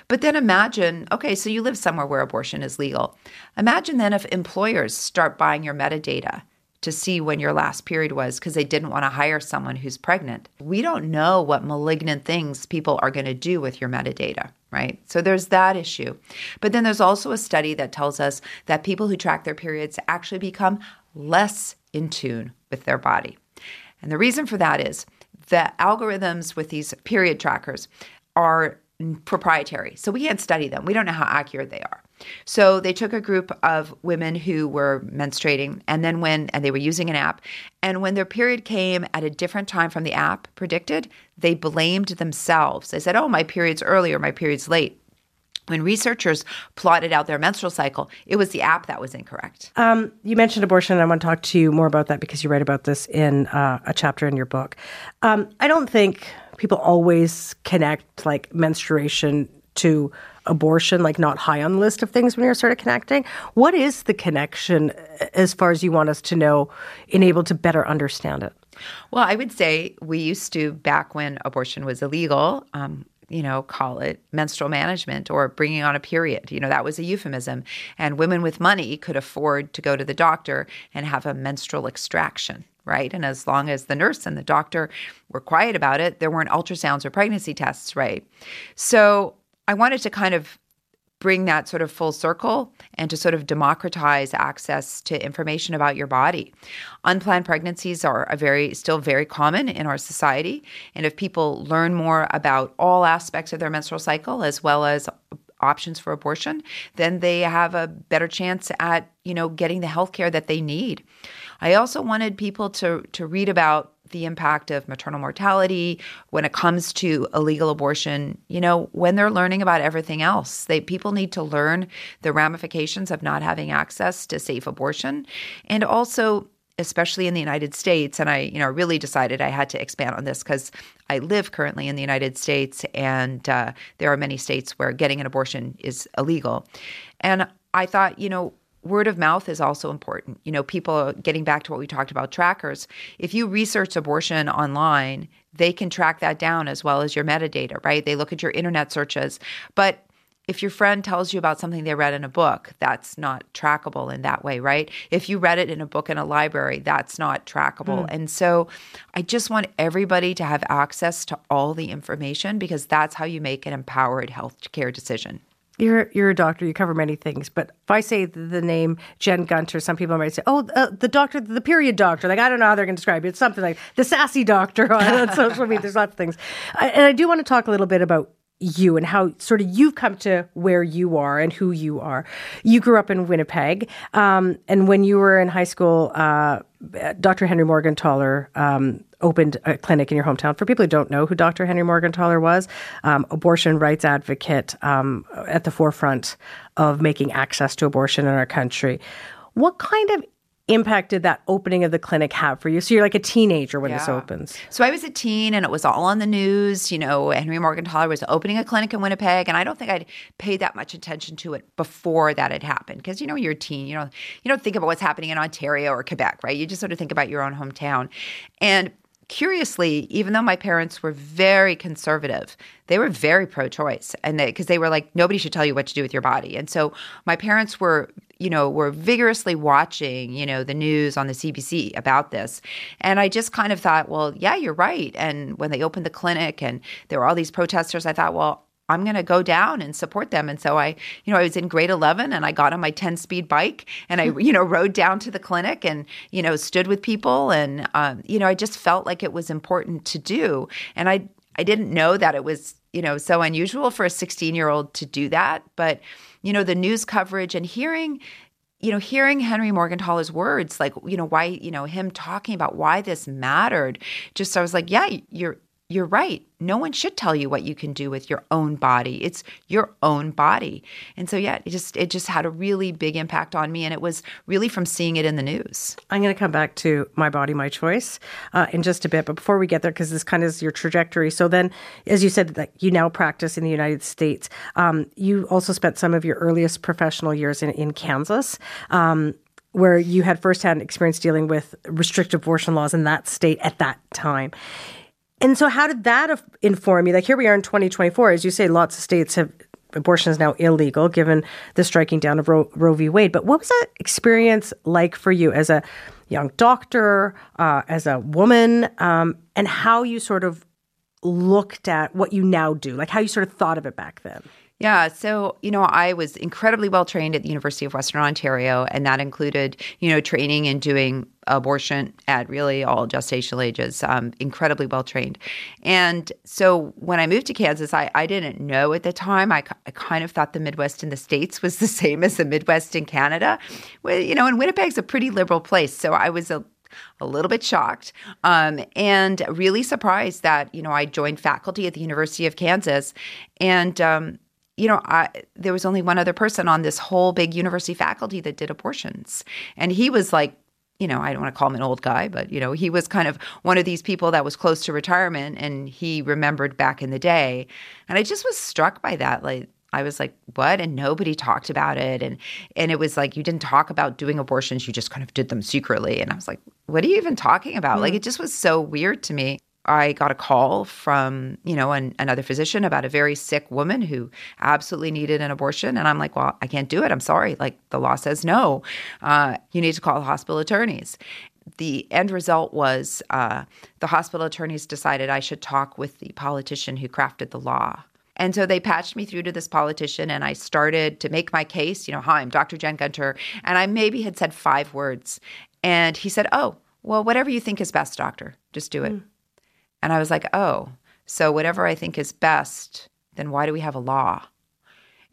But then imagine, okay, so you live somewhere where abortion is legal. Imagine then if employers start buying your metadata to see when your last period was because they didn't want to hire someone who's pregnant. We don't know what malignant things people are going to do with your metadata, right? So there's that issue. But then there's also a study that tells us that people who track their periods actually become less in tune with their body. And the reason for that is the algorithms with these period trackers are proprietary. So we can't study them. We don't know how accurate they are. So they took a group of women who were menstruating and then when and they were using an app and when their period came at a different time from the app predicted, they blamed themselves. They said, "Oh, my period's early or my period's late." When researchers plotted out their menstrual cycle, it was the app that was incorrect. Um, you mentioned abortion, and I want to talk to you more about that because you write about this in uh, a chapter in your book. Um, I don't think people always connect like menstruation to abortion, like not high on the list of things when you're sort of connecting. What is the connection, as far as you want us to know, and able to better understand it? Well, I would say we used to, back when abortion was illegal, um, you know, call it menstrual management or bringing on a period. You know, that was a euphemism. And women with money could afford to go to the doctor and have a menstrual extraction, right? And as long as the nurse and the doctor were quiet about it, there weren't ultrasounds or pregnancy tests, right? So I wanted to kind of bring that sort of full circle and to sort of democratize access to information about your body. Unplanned pregnancies are a very still very common in our society, and if people learn more about all aspects of their menstrual cycle as well as options for abortion, then they have a better chance at, you know, getting the health care that they need. I also wanted people to to read about the impact of maternal mortality when it comes to illegal abortion you know when they're learning about everything else. They people need to learn the ramifications of not having access to safe abortion. And also especially in the United States and I you know really decided I had to expand on this cuz I live currently in the United States and uh, there are many states where getting an abortion is illegal. And I thought you know word of mouth is also important. You know, people getting back to what we talked about trackers, if you research abortion online, they can track that down as well as your metadata, right? They look at your internet searches. But if your friend tells you about something they read in a book, that's not trackable in that way, right? If you read it in a book in a library, that's not trackable. Mm. And so I just want everybody to have access to all the information because that's how you make an empowered healthcare decision. You're you're a doctor. You cover many things, but if I say the name Jen Gunter, some people might say, "Oh, uh, the doctor, the period doctor." Like I don't know how they're going to describe it. It's something like the sassy doctor on social media. There's lots of things, I, and I do want to talk a little bit about you and how sort of you've come to where you are and who you are. You grew up in Winnipeg, um, and when you were in high school, uh, Dr. Henry Morgentaler um, opened a clinic in your hometown. For people who don't know who Dr. Henry Morgentaler was, um, abortion rights advocate um, at the forefront of making access to abortion in our country. What kind of impact did that opening of the clinic have for you? So you're like a teenager when yeah. this opens. So I was a teen and it was all on the news. You know, Henry Morgentaler was opening a clinic in Winnipeg, and I don't think I'd paid that much attention to it before that had happened. Because you know, you're a teen, you know, you don't think about what's happening in Ontario or Quebec, right? You just sort of think about your own hometown. And curiously, even though my parents were very conservative, they were very pro-choice, and because they, they, were like, nobody should tell you what to do with your body. And so my parents were, you know, were vigorously watching, you know, the news on the CBC about this, and I just kind of thought, well, yeah, you're right. And when they opened the clinic, and there were all these protesters, I thought, well, I'm going to go down and support them. And so I, you know, I was in grade 11 and I got on my 10 speed bike and I, you know, rode down to the clinic and, you know, stood with people. And, um, you know, I just felt like it was important to do. And I, I didn't know that it was, you know, so unusual for a 16 year old to do that. But, you know, the news coverage and hearing, you know, hearing Henry Morgentaler's words, like, you know, why, you know, him talking about why this mattered, just I was like, yeah, you're, you're right. No one should tell you what you can do with your own body. It's your own body. And so yeah it just it just had a really big impact on me and it was really from seeing it in the news. I'm going to come back to my body my choice uh, in just a bit but before we get there because this kind of is your trajectory. So then as you said that you now practice in the united states. Um, you also spent some of your earliest professional years in, in kansas um, where you had firsthand experience dealing with restrictive abortion laws in that state at that time. And so, how did that inform you? Like, here we are in 2024. As you say, lots of states have abortion is now illegal given the striking down of Roe, Roe v. Wade. But what was that experience like for you as a young doctor, uh, as a woman, um, and how you sort of looked at what you now do, like how you sort of thought of it back then? Yeah. So, you know, I was incredibly well trained at the University of Western Ontario, and that included, you know, training and doing abortion at really all gestational ages, um, incredibly well trained. And so when I moved to Kansas, I, I didn't know at the time. I, I, kind of thought the Midwest in the States was the same as the Midwest in Canada. Well, you know, and Winnipeg's a pretty liberal place. So I was a a little bit shocked um, and really surprised that you know I joined faculty at the University of Kansas, and um, you know, I, there was only one other person on this whole big university faculty that did abortions. And he was like, you know, I don't want to call him an old guy, but, you know, he was kind of one of these people that was close to retirement and he remembered back in the day. And I just was struck by that. Like, I was like, what? And nobody talked about it. And and it was like you didn't talk about doing abortions, you just kind of did them secretly. And I was like, what are you even talking about? Mm-hmm. Like it just was so weird to me. I got a call from, you know, an, another physician about a very sick woman who absolutely needed an abortion. And I'm like, well, I can't do it. I'm sorry. Like the law says no. Uh, you need to call the hospital attorneys. The end result was uh, the hospital attorneys decided I should talk with the politician who crafted the law. And so they patched me through to this politician, and I started to make my case. You know, hi, I'm Dr. Jen Gunter. And I maybe had said five words. And he said, Oh, well, whatever you think is best, doctor, just do it. Mm. And I was like, oh, so whatever I think is best, then why do we have a law?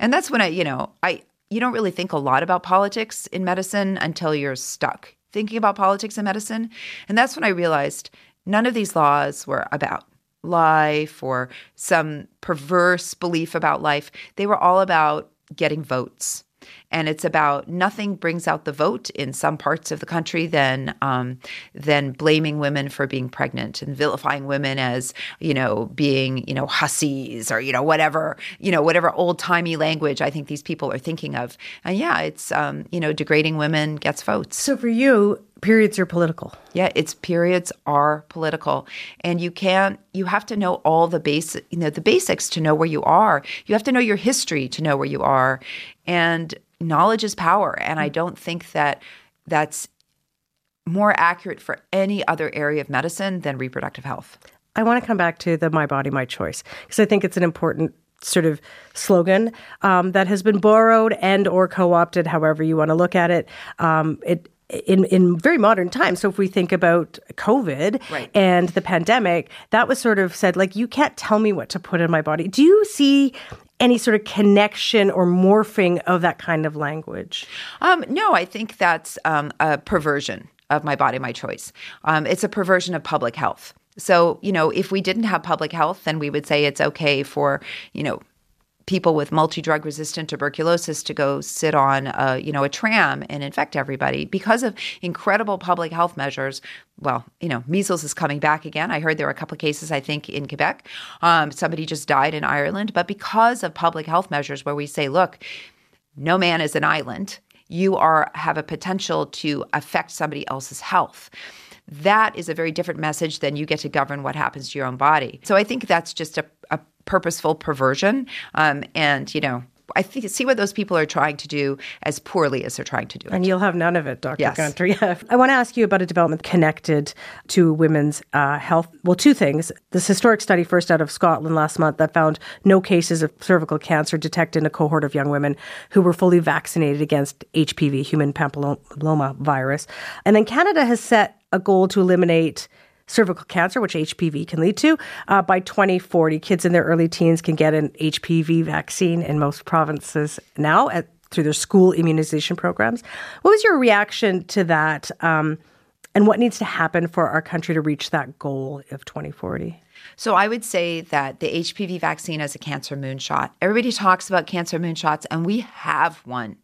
And that's when I, you know, I you don't really think a lot about politics in medicine until you're stuck thinking about politics in medicine. And that's when I realized none of these laws were about life or some perverse belief about life. They were all about getting votes. And it's about nothing brings out the vote in some parts of the country than um, than blaming women for being pregnant and vilifying women as you know being you know hussies or you know whatever you know whatever old timey language I think these people are thinking of. And yeah, it's um, you know degrading women gets votes. So for you, periods are political. Yeah, its periods are political, and you can't. You have to know all the basic, you know, the basics to know where you are. You have to know your history to know where you are, and knowledge is power. And I don't think that that's more accurate for any other area of medicine than reproductive health. I want to come back to the "My Body, My Choice" because I think it's an important sort of slogan um, that has been borrowed and or co-opted, however you want to look at it. Um, it in in very modern times. So if we think about COVID Right. and the pandemic, that was sort of said like you can't tell me what to put in my body. Do you see any sort of connection or morphing of that kind of language? Um, no, I think that's um, a perversion of my body, my choice. Um, it's a perversion of public health. So, you know, if we didn't have public health, then we would say it's okay for, you know, people with multi-drug resistant tuberculosis to go sit on a, you know a tram and infect everybody because of incredible public health measures. Well you know measles is coming back again. I heard there were a couple of cases i think in quebec. Um, somebody just died in ireland. But because of public health measures where we say look no man is an island you are have a potential to affect somebody else's health that is a very different message than you get to govern what happens to your own body so i think that's just a, a purposeful perversion um, and you know I think see what those people are trying to do as poorly as they're trying to do it. And you'll have none of it, Dr. Yes. Gunter. Yeah. I want to ask you about a development connected to women's uh, health. Well, two things. This historic study, first out of Scotland last month, that found no cases of cervical cancer detected in a cohort of young women who were fully vaccinated against HPV, human papilloma virus. And then Canada has set a goal to eliminate cervical cancer, which HPV can lead to. Uh, by 2040, kids in their early teens can get an HPV vaccine in most provinces now at, through their school immunization programs. What was your reaction to that? Um, and what needs to happen for our country to reach that goal of 2040? So I would say that the HPV vaccine is a cancer moonshot. Everybody talks about cancer moonshots, and we have one.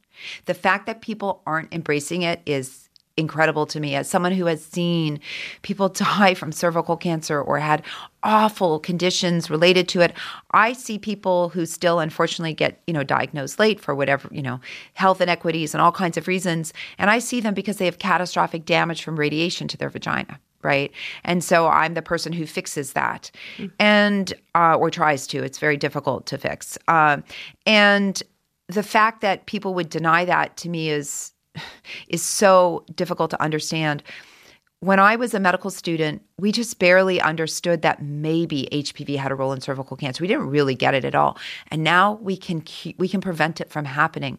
The fact that people aren't embracing it is incredible to me. As someone who has seen people die from cervical cancer or had awful conditions related to it i see people who still unfortunately get you know diagnosed late for whatever you know health inequities and all kinds of reasons. And i see them because they have catastrophic damage from radiation to their vagina right? And so i'm the person who fixes that and uh, or tries to. It's very difficult to fix. Um, and the fact that people would deny that to me is is so difficult to understand. When I was a medical student, we just barely understood that maybe HPV had a role in cervical cancer. We didn't really get it at all. And now we can keep, we can prevent it from happening.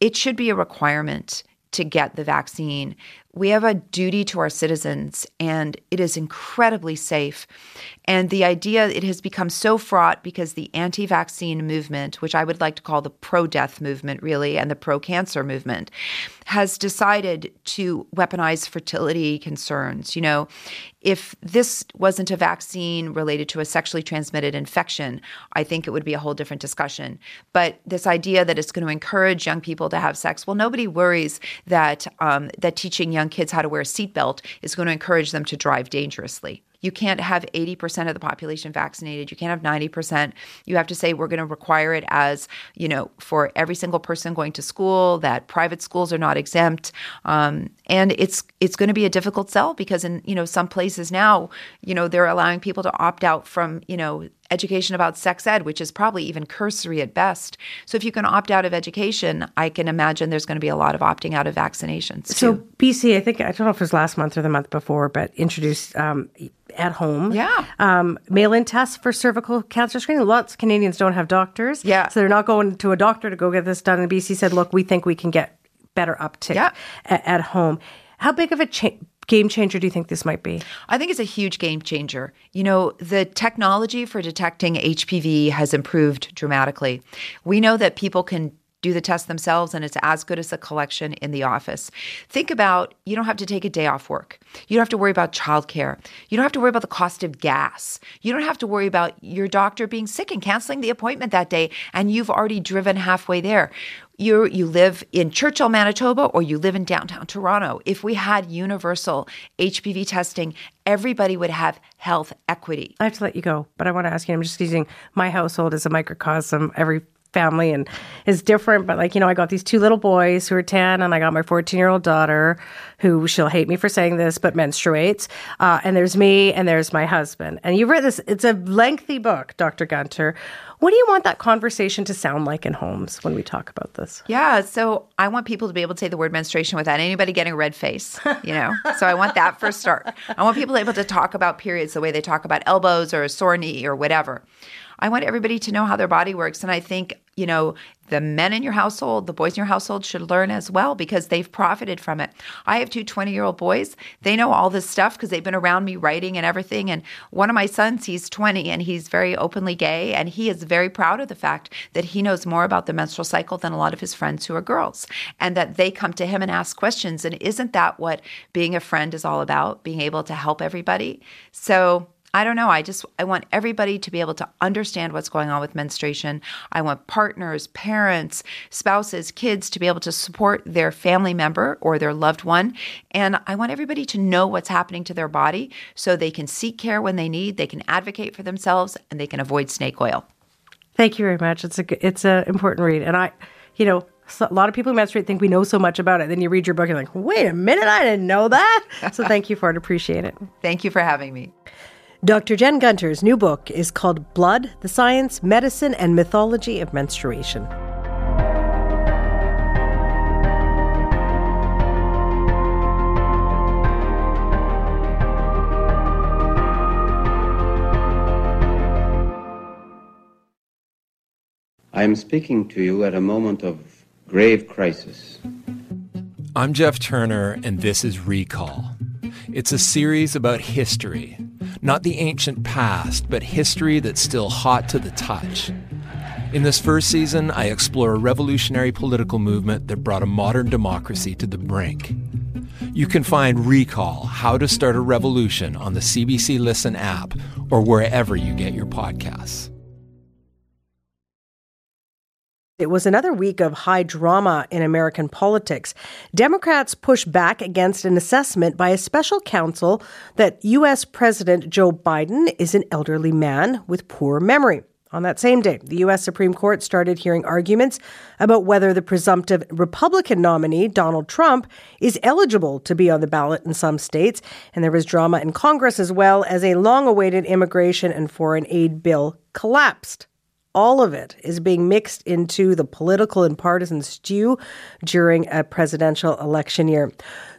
It should be a requirement to get the vaccine. We have a duty to our citizens, and it is incredibly safe. And the idea, it has become so fraught because the anti vaccine movement, which I would like to call the pro death movement, really, and the pro cancer movement, has decided to weaponize fertility concerns. You know, if this wasn't a vaccine related to a sexually transmitted infection, I think it would be a whole different discussion. But this idea that it's going to encourage young people to have sex, well, nobody worries that um, that teaching young kids how to wear a seatbelt is going to encourage them to drive dangerously. You can't have 80% of the population vaccinated. You can't have 90%. You have to say we're going to require it as, you know, for every single person going to school, that private schools are not exempt. Um, and it's it's going to be a difficult sell because in, you know, some places now, you know, they're allowing people to opt out from, you know, education about sex ed, which is probably even cursory at best. So if you can opt out of education, I can imagine there's going to be a lot of opting out of vaccinations. So. BC, I think I don't know if it was last month or the month before, but introduced um, at home, Yeah. um, mail-in tests for cervical cancer screening. Lots of Canadians don't have doctors, Yeah. so they're not going to a doctor to go get this done. And BC said, "Look, we think we can get better uptick Yeah. a- at home." How big of a cha- game changer do you think this might be? I think it's a huge game changer. You know, the technology for detecting HPV has improved dramatically. We know that people can do the test themselves and it's as good as a collection in the office. Think about you don't have to take a day off work. You don't have to worry about childcare. You don't have to worry about the cost of gas. You don't have to worry about your doctor being sick and canceling the appointment that day and you've already driven halfway there. You you live in Churchill, Manitoba or you live in downtown Toronto. If we had universal HPV testing, everybody would have health equity. I have to let you go, but I want to ask you I'm just using my household as a microcosm. Every family and is different. But like, you know, I got these two little boys who are 10 and I got my 14 year old daughter who she'll hate me for saying this, but menstruates. Uh, and there's me and there's my husband. And you've read this, it's a lengthy book, Dr. Gunter. What do you want that conversation to sound like in homes when we talk about this? Yeah, so I want people to be able to say the word menstruation without anybody getting a red face, you know? so I want that for a start. I want people able to talk about periods the way they talk about elbows or a sore knee or whatever. I want everybody to know how their body works. And I think, you know, the men in your household, the boys in your household should learn as well because they've profited from it. I have two 20 year old boys. They know all this stuff because they've been around me writing and everything. And one of my sons, he's 20 and he's very openly gay. And he is very proud of the fact that he knows more about the menstrual cycle than a lot of his friends who are girls and that they come to him and ask questions. And isn't that what being a friend is all about? Being able to help everybody. So, I don't know. I just I want everybody to be able to understand what's going on with menstruation. I want partners, parents, spouses, kids to be able to support their family member or their loved one, and I want everybody to know what's happening to their body so they can seek care when they need, they can advocate for themselves, and they can avoid snake oil. Thank you very much. It's a it's a important read, and I, you know, so a lot of people who menstruate think we know so much about it. Then you read your book and you're like, wait a minute, I didn't know that. So thank you for it. Appreciate it. Thank you for having me. Dr. Jen Gunter's new book is called Blood The Science, Medicine, and Mythology of Menstruation. I am speaking to you at a moment of grave crisis. I'm Jeff Turner, and this is Recall. It's a series about history not the ancient past, but history that's still hot to the touch. In this first season, I explore a revolutionary political movement that brought a modern democracy to the brink. You can find Recall How to Start a Revolution on the CBC Listen app or wherever you get your podcasts. It was another week of high drama in American politics. Democrats pushed back against an assessment by a special counsel that U.S. President Joe Biden is an elderly man with poor memory. On that same day, the U.S. Supreme Court started hearing arguments about whether the presumptive Republican nominee, Donald Trump, is eligible to be on the ballot in some states. And there was drama in Congress as well as a long awaited immigration and foreign aid bill collapsed all of it is being mixed into the political and partisan stew during a presidential election year.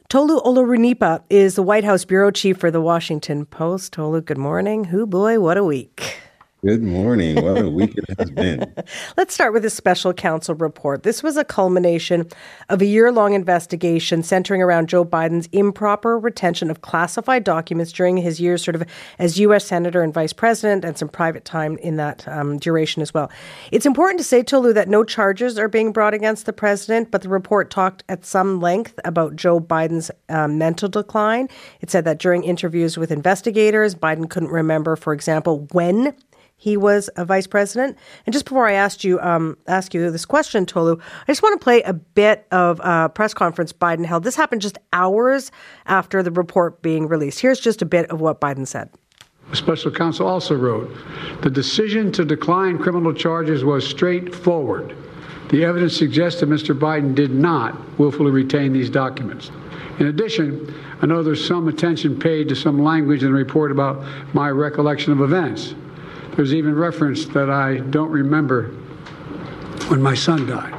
Tolu Olorunnipa is the White House bureau chief for the Washington Post. Tolu, good morning. Who boy, what a week. Good morning. What a week it has been. Let's start with the special counsel report. This was a culmination of a year long investigation centering around Joe Biden's improper retention of classified documents during his years sort of as U.S. Senator and Vice President and some private time in that um, duration as well. It's important to say, Tolu, that no charges are being brought against the president, but the report talked at some length about Joe Biden's um, mental decline. It said that during interviews with investigators, Biden couldn't remember, for example, when he was a vice president. And just before I asked you um, ask you this question, Tolu, I just want to play a bit of a press conference Biden held. This happened just hours after the report being released. Here's just a bit of what Biden said. Special counsel also wrote the decision to decline criminal charges was straightforward. The evidence suggests that Mr. Biden did not willfully retain these documents. In addition, I know there's some attention paid to some language in the report about my recollection of events. There's even reference that I don't remember when my son died.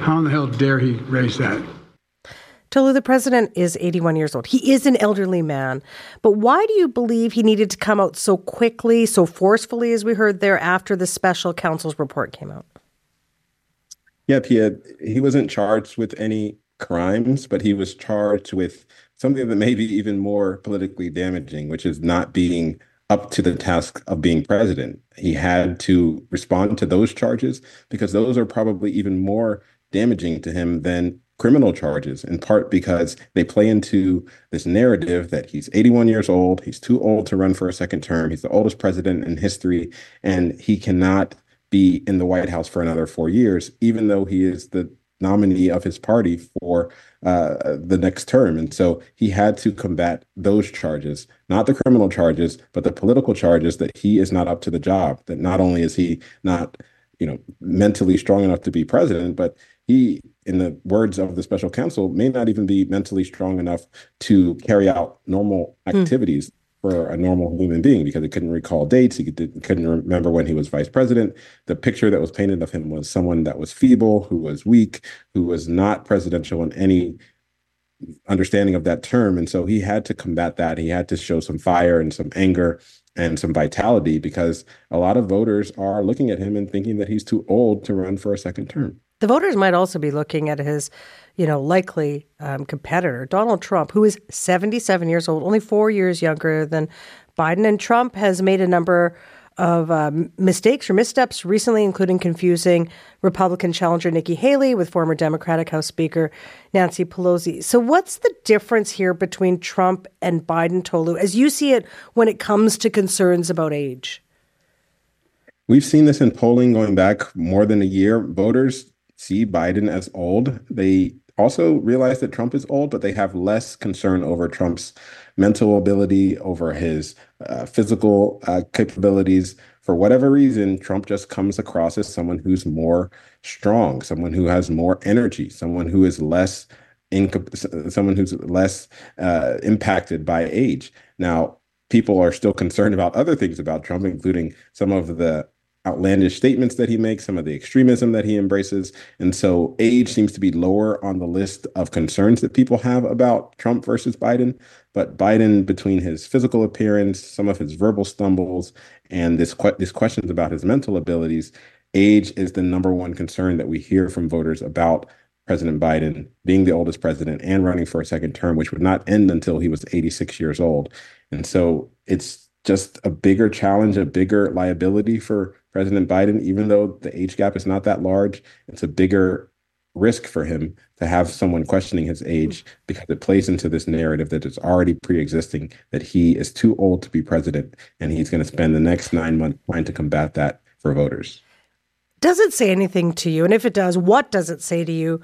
How in the hell dare he raise that? Tolu, the president is 81 years old. He is an elderly man. But why do you believe he needed to come out so quickly, so forcefully, as we heard there, after the special counsel's report came out? Yeah, he he wasn't charged with any crimes, but he was charged with something that may be even more politically damaging, which is not being up to the task of being president. He had to respond to those charges because those are probably even more damaging to him than criminal charges, in part because they play into this narrative that he's 81 years old, he's too old to run for a second term, he's the oldest president in history, and he cannot be in the White House for another four years, even though he is the nominee of his party for uh, the next term. And so he had to combat those charges, not the criminal charges, but the political charges that he is not up to the job, that not only is he not, you know, mentally strong enough to be president, but he, in the words of the special counsel, may not even be mentally strong enough to carry out normal hmm. activities. Mm for a normal human being because he couldn't recall dates. He could, couldn't remember when he was vice president. The picture that was painted of him was someone that was feeble, who was weak, who was not presidential in any understanding of that term. And so he had to combat that. He had to show some fire and some anger and some vitality because a lot of voters are looking at him and thinking that he's too old to run for a second term. The voters might also be looking at his you know, likely um, competitor, Donald Trump, who is 77 years old, only four years younger than Biden. And Trump has made a number of um, mistakes or missteps recently, including confusing Republican challenger Nikki Haley with former Democratic House Speaker Nancy Pelosi. So, what's the difference here between Trump and Biden, Tolu, as you see it when it comes to concerns about age? We've seen this in polling going back more than a year. Voters see Biden as old. They also realize that Trump is old, but they have less concern over Trump's mental ability, over his uh, physical uh, capabilities. For whatever reason, Trump just comes across as someone who's more strong, someone who has more energy, someone who is less someone who's less uh, impacted by age. Now, people are still concerned about other things about Trump, including some of the outlandish statements that he makes, some of the extremism that he embraces. And so age seems to be lower on the list of concerns that people have about Trump versus Biden. But Biden, between his physical appearance, some of his verbal stumbles, and this que- these questions about his mental abilities, age is the number one concern that we hear from voters about President Biden being the oldest president and running for a second term, which would not end until he was 86 years old. And so it's just a bigger challenge, a bigger liability for President Biden, even though the age gap is not that large, it's a bigger risk for him to have someone questioning his age because it plays into this narrative that is already pre-existing that he is too old to be president and he's going to spend the next nine months trying to combat that for voters. Does it say anything to you? And if it does, what does it say to you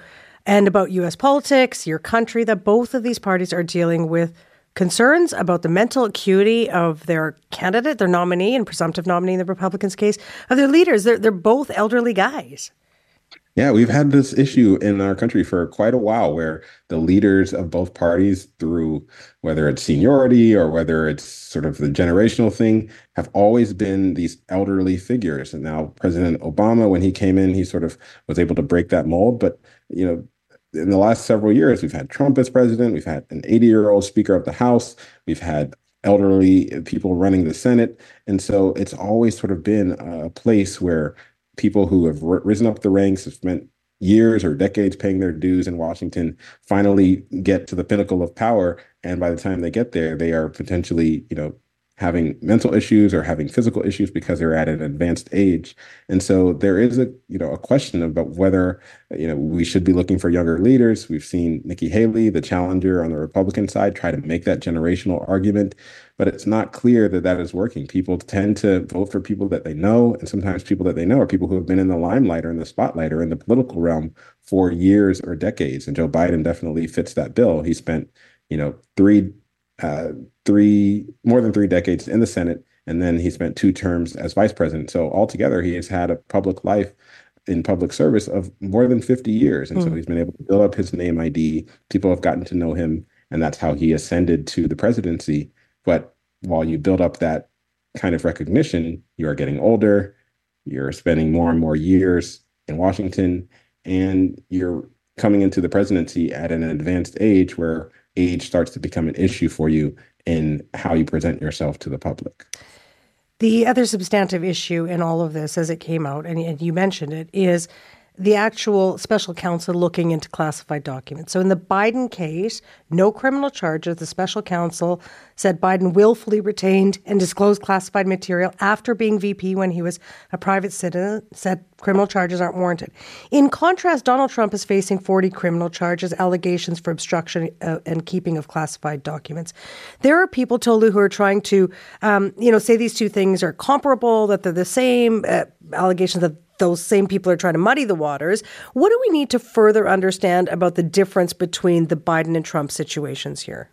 and about US politics, your country, that both of these parties are dealing with concerns about the mental acuity of their candidate, their nominee, and presumptive nominee in the Republicans' case, of their leaders. They're, they're both elderly guys. Yeah, we've had this issue in our country for quite a while where the leaders of both parties, through whether it's seniority or whether it's sort of the generational thing, have always been these elderly figures. And now President Obama, when he came in, he sort of was able to break that mold. But, you know, in the last several years, we've had Trump as president, we've had an 80 year old Speaker of the House, we've had elderly people running the Senate. And so it's always sort of been a place where people who have risen up the ranks, have spent years or decades paying their dues in Washington, finally get to the pinnacle of power. And by the time they get there, they are potentially, you know, having mental issues or having physical issues because they're at an advanced age. And so there is a, you know, a question about whether, you know, we should be looking for younger leaders. We've seen Nikki Haley, the challenger on the Republican side, try to make that generational argument, but it's not clear that that is working. People tend to vote for people that they know, and sometimes people that they know are people who have been in the limelight or in the spotlight or in the political realm for years or decades. And Joe Biden definitely fits that bill. He spent, you know, three uh, three more than three decades in the Senate, and then he spent two terms as vice president. So altogether, he has had a public life in public service of more than 50 years, and mm. so hmm. he's been able to build up his name ID. People have gotten to know him, and that's how he ascended to the presidency. But while you build up that kind of recognition, you are getting older, you're spending more and more years in Washington, and you're coming into the presidency at an advanced age where age starts to become an issue for you in how you present yourself to the public. The other substantive issue in all of this, as it came out, and, you mentioned it, is the actual special counsel looking into classified documents. So in the Biden case, no criminal charges. The special counsel said Biden willfully retained and disclosed classified material after being VP when he was a private citizen, said criminal charges aren't warranted. In contrast, Donald Trump is facing 40 criminal charges, allegations for obstruction uh, and keeping of classified documents. There are people, Tolu, who are trying to, um, you know, say these two things are comparable, that they're the same, uh, allegations that those same people are trying to muddy the waters. What do we need to further understand about the difference between the Biden and Trump situations here?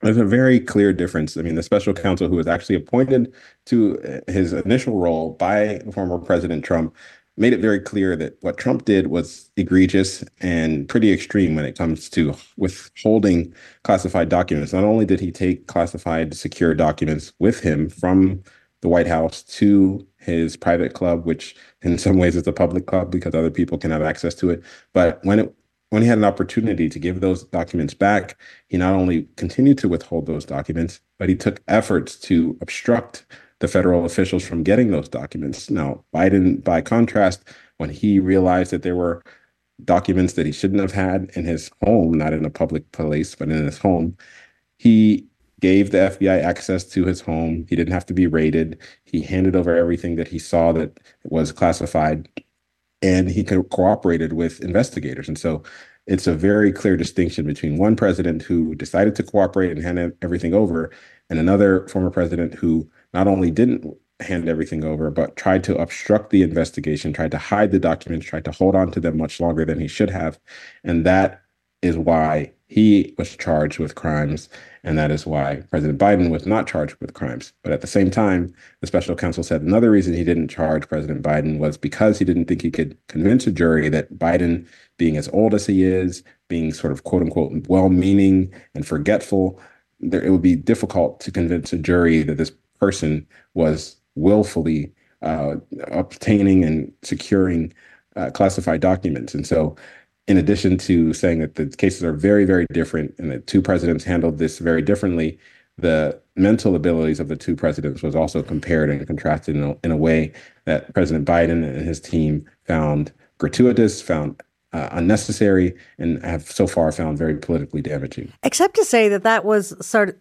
There's a very clear difference. I mean, the special counsel who was actually appointed to uh, his initial role by former President Trump made it very clear that what Trump did was egregious and pretty extreme when it comes to withholding classified documents. Not only did he take classified secure documents with him from the White House to his private club, which in some ways is a public club because other people can have access to it. But when it when he had an opportunity to give those documents back, he not only continued to withhold those documents, but he took efforts to obstruct the federal officials from getting those documents. Now, Biden, by contrast, when he realized that there were documents that he shouldn't have had in his home, not in a public place, but in his home, he gave the FBI access to his home. He didn't have to be raided. He handed over everything that he saw that was classified, and he co- cooperated with investigators. And so it's a very clear distinction between one president who decided to cooperate and hand everything over, and another former president who not only didn't hand everything over, but tried to obstruct the investigation, tried to hide the documents, tried to hold on to them much longer than he should have. And that is why he was charged with crimes. And that is why President Biden was not charged with crimes. But at the same time, the special counsel said another reason he didn't charge President Biden was because he didn't think he could convince a jury that Biden, being as old as he is, being sort of quote unquote well meaning and forgetful, there, it would be difficult to convince a jury that this person was willfully uh, obtaining and securing uh, classified documents. And so in addition to saying that the cases are very, very different and that two presidents handled this very differently, the mental abilities of the two presidents was also compared and contrasted in a, in a way that President Biden and his team found gratuitous, found uh, unnecessary, and have so far found very politically damaging. Except to say that that was sort of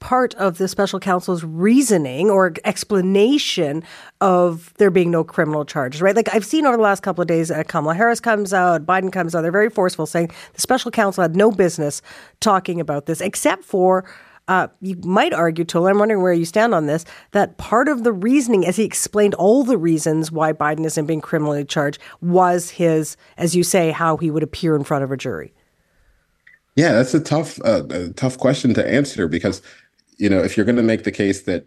part of the special counsel's reasoning or explanation of there being no criminal charges, right? Like I've seen over the last couple of days, uh, Kamala Harris comes out, Biden comes out. They're very forceful, saying the special counsel had no business talking about this, except for. Uh, you might argue, Tolu, I'm wondering where you stand on this, that part of the reasoning, as he explained all the reasons why Biden isn't being criminally charged, was his, as you say, how he would appear in front of a jury. Yeah, that's a tough, uh, a tough question to answer because, you know, if you're going to make the case that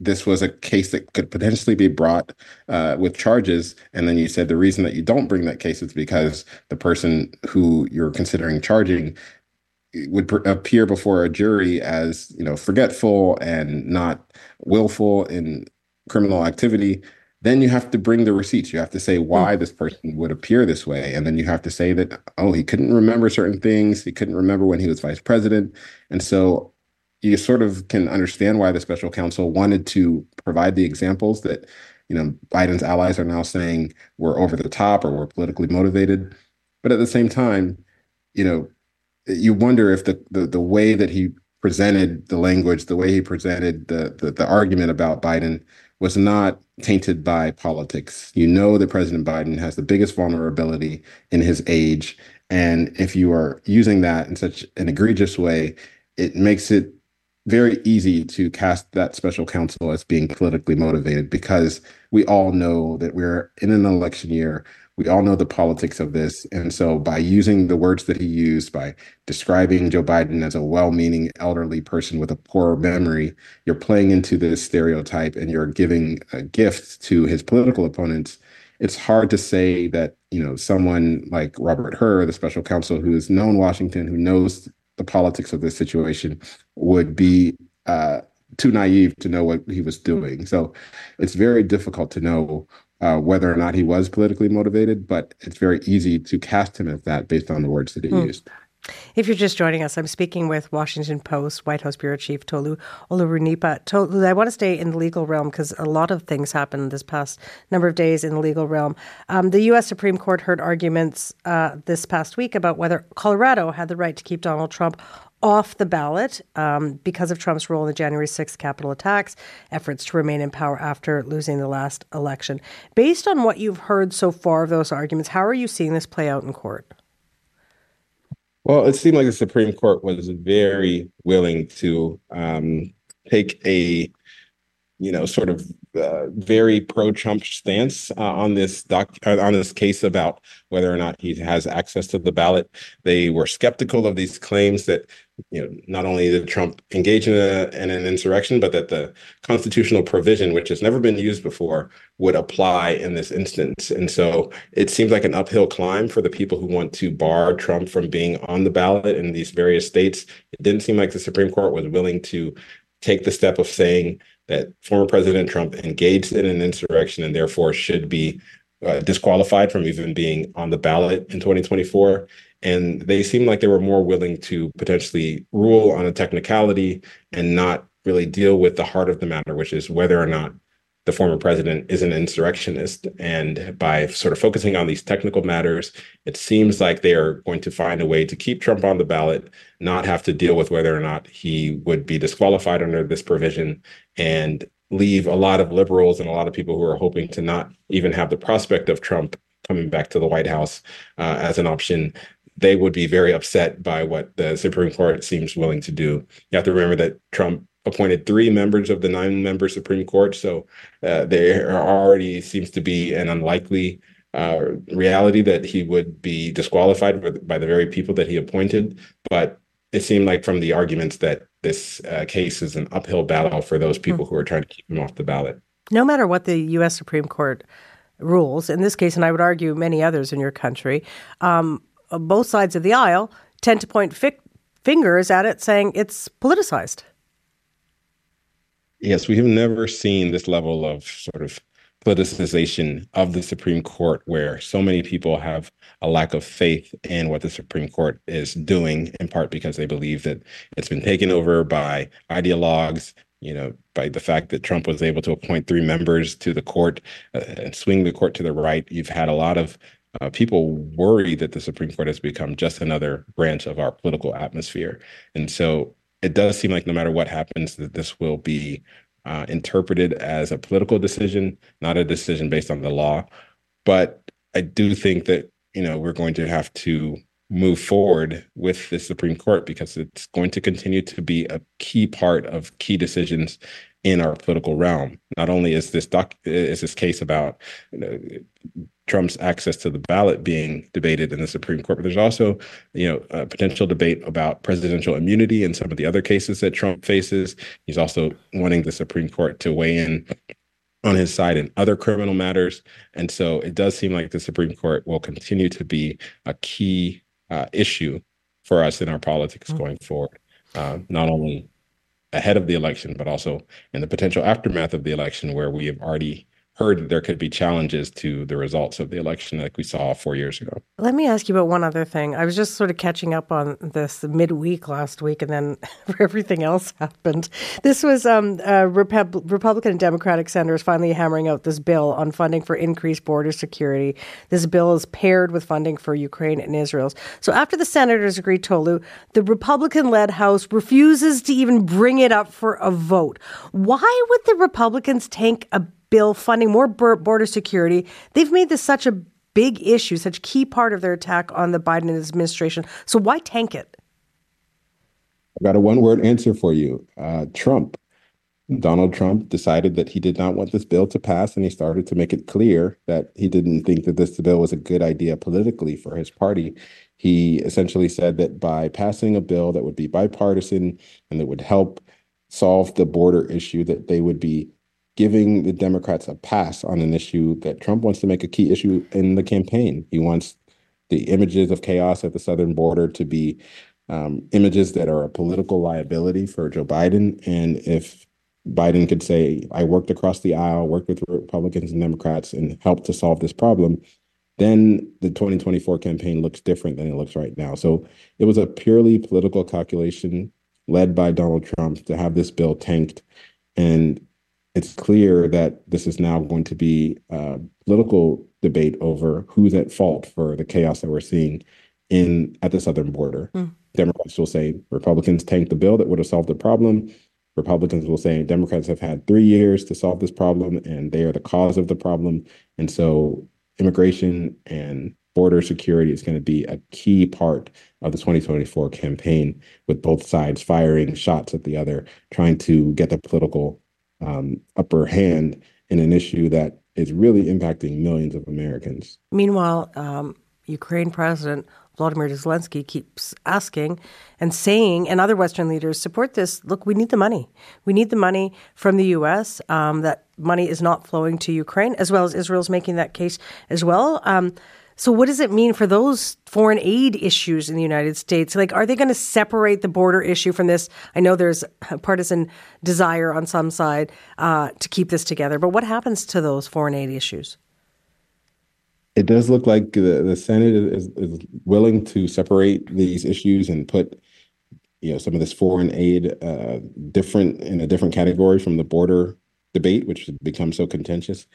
this was a case that could potentially be brought uh, with charges, and then you said the reason that you don't bring that case is because the person who you're considering charging would pr- appear before a jury as, you know, forgetful and not willful in criminal activity then you have to bring the receipts. You have to say why mm. this person would appear this way. And then you have to say that, oh, he couldn't remember certain things. He couldn't remember when he was vice president. And so you sort of can understand why the special counsel wanted to provide the examples that, you know, Biden's allies are now saying we're over the top or we're politically motivated. But at the same time, you know, you wonder if the the, the way that he presented the language, the way he presented the, the, the argument about Biden was not tainted by politics. You know that President Biden has the biggest vulnerability in his age. And if you are using that in such an egregious way, it makes it very easy to cast that special counsel as being politically motivated because we all know that we're in an election year we all know the politics of this. And so, by using the words that he used, by describing Joe Biden as a well meaning elderly person with a poor memory, you're playing into this stereotype and you're giving a gift to his political opponents. It's hard to say that, you know, someone like Robert Hur, the special counsel who has known Washington, who knows the politics of this situation, would be uh, too naive to know what he was doing. So it's very difficult to know uh, whether or not he was politically motivated, but it's very easy to cast him as that based on the words that he mm. used. If you're just joining us, I'm speaking with Washington Post White House Bureau Chief Tolu Olorunnipa. Tolu, I want to stay in the legal realm because a lot of things happened this past number of days in the legal realm. Um, the U.S. Supreme Court heard arguments uh, this past week about whether Colorado had the right to keep Donald Trump off the ballot um, because of Trump's role in the January 6th Capitol attacks, efforts to remain in power after losing the last election. Based on what you've heard so far of those arguments, how are you seeing this play out in court? Well, it seemed like the Supreme Court was very willing to um, take a, you know, sort of uh, very pro-Trump stance uh, on this doc uh, on this case about whether or not he has access to the ballot. They were skeptical of these claims that you know not only did Trump engage in, a, in an insurrection, but that the constitutional provision, which has never been used before, would apply in this instance. And so it seems like an uphill climb for the people who want to bar Trump from being on the ballot in these various states. It didn't seem like the Supreme Court was willing to take the step of saying that former President Trump engaged in an insurrection and therefore should be uh, disqualified from even being on the ballot in 2024. And they seemed like they were more willing to potentially rule on a technicality and not really deal with the heart of the matter, which is whether or not the former president is an insurrectionist. And by sort of focusing on these technical matters, it seems like they are going to find a way to keep Trump on the ballot, not have to deal with whether or not he would be disqualified under this provision, and leave a lot of liberals and a lot of people who are hoping to not even have the prospect of Trump coming back to the White House uh, as an option. They would be very upset by what the Supreme Court seems willing to do. You have to remember that Trump appointed three members of the nine member Supreme Court. So uh, there already seems to be an unlikely uh, reality that he would be disqualified by the very people that he appointed. But it seemed like from the arguments that this uh, case is an uphill battle for those people mm-hmm. who are trying to keep him off the ballot. No matter what the U.S. Supreme Court rules, in this case, and I would argue many others in your country, um, both sides of the aisle tend to point fi- fingers at it, saying it's politicized. Yes, we have never seen this level of sort of politicization of the Supreme Court, where so many people have a lack of faith in what the Supreme Court is doing, in part because they believe that it's been taken over by ideologues, you know, by the fact that Trump was able to appoint three members to the court uh, and swing the court to the right. You've had a lot of uh, people worry that the Supreme Court has become just another branch of our political atmosphere. And so it does seem like no matter what happens, that this will be uh, interpreted as a political decision, not a decision based on the law. But I do think that you know we're going to have to move forward with the Supreme Court because it's going to continue to be a key part of key decisions in our political realm. Not only is this doc is this case about you know, Trump's access to the ballot being debated in the Supreme Court, but there's also, you know, a potential debate about presidential immunity and some of the other cases that Trump faces. He's also wanting the Supreme Court to weigh in on his side in other criminal matters. And so it does seem like the Supreme Court will continue to be a key uh, issue for us in our politics mm-hmm. going forward, uh, not only ahead of the election, but also in the potential aftermath of the election, where we have already heard there could be challenges to the results of the election like we saw four years ago. Let me ask you about one other thing. I was just sort of catching up on this midweek last week, and then everything else happened. This was um, uh, Repub- Republican and Democratic senators finally hammering out this bill on funding for increased border security. This bill is paired with funding for Ukraine and Israel. So after the senators agreed, Tolu, the Republican-led House refuses to even bring it up for a vote. Why would the Republicans tank a bill funding more border security. They've made this such a big issue, such a key part of their attack on the Biden administration. So why tank it? I got a one word answer for you uh, Trump. Donald Trump decided that he did not want this bill to pass, and he started to make it clear that he didn't think that this bill was a good idea politically for his party. He essentially said that by passing a bill that would be bipartisan and that would help solve the border issue, that they would be giving the Democrats a pass on an issue that Trump wants to make a key issue in the campaign. He wants the images of chaos at the southern border to be um, images that are a political liability for Joe Biden. And if Biden could say, I worked across the aisle, worked with Republicans and Democrats, and helped to solve this problem, then the 2024 campaign looks different than it looks right now. So it was a purely political calculation led by Donald Trump to have this bill tanked. And it's clear that this is now going to be a political debate over who's at fault for the chaos that we're seeing in at the southern border. Mm. Democrats will say Republicans tanked the bill that would have solved the problem. Republicans will say Democrats have had three years to solve this problem and they are the cause of the problem. And so immigration and border security is going to be a key part of the 2024 campaign, with both sides firing shots at the other, trying to get the political um, upper hand in an issue that is really impacting millions of Americans. Meanwhile, um, Ukraine President Vladimir Zelensky keeps asking and saying, and other Western leaders support this. Look, we need the money. We need the money from the U.S. Um, that money is not flowing to Ukraine, as well as Israel's making that case as well. So, what does it mean for those foreign aid issues in the United States? Like, are they going to separate the border issue from this? I know there's a partisan desire on some side uh, to keep this together, but what happens to those foreign aid issues? it does look like the, the Senate is, is willing to separate these issues and put you know some of this foreign aid uh, different in a different category from the border debate, which has become so contentious.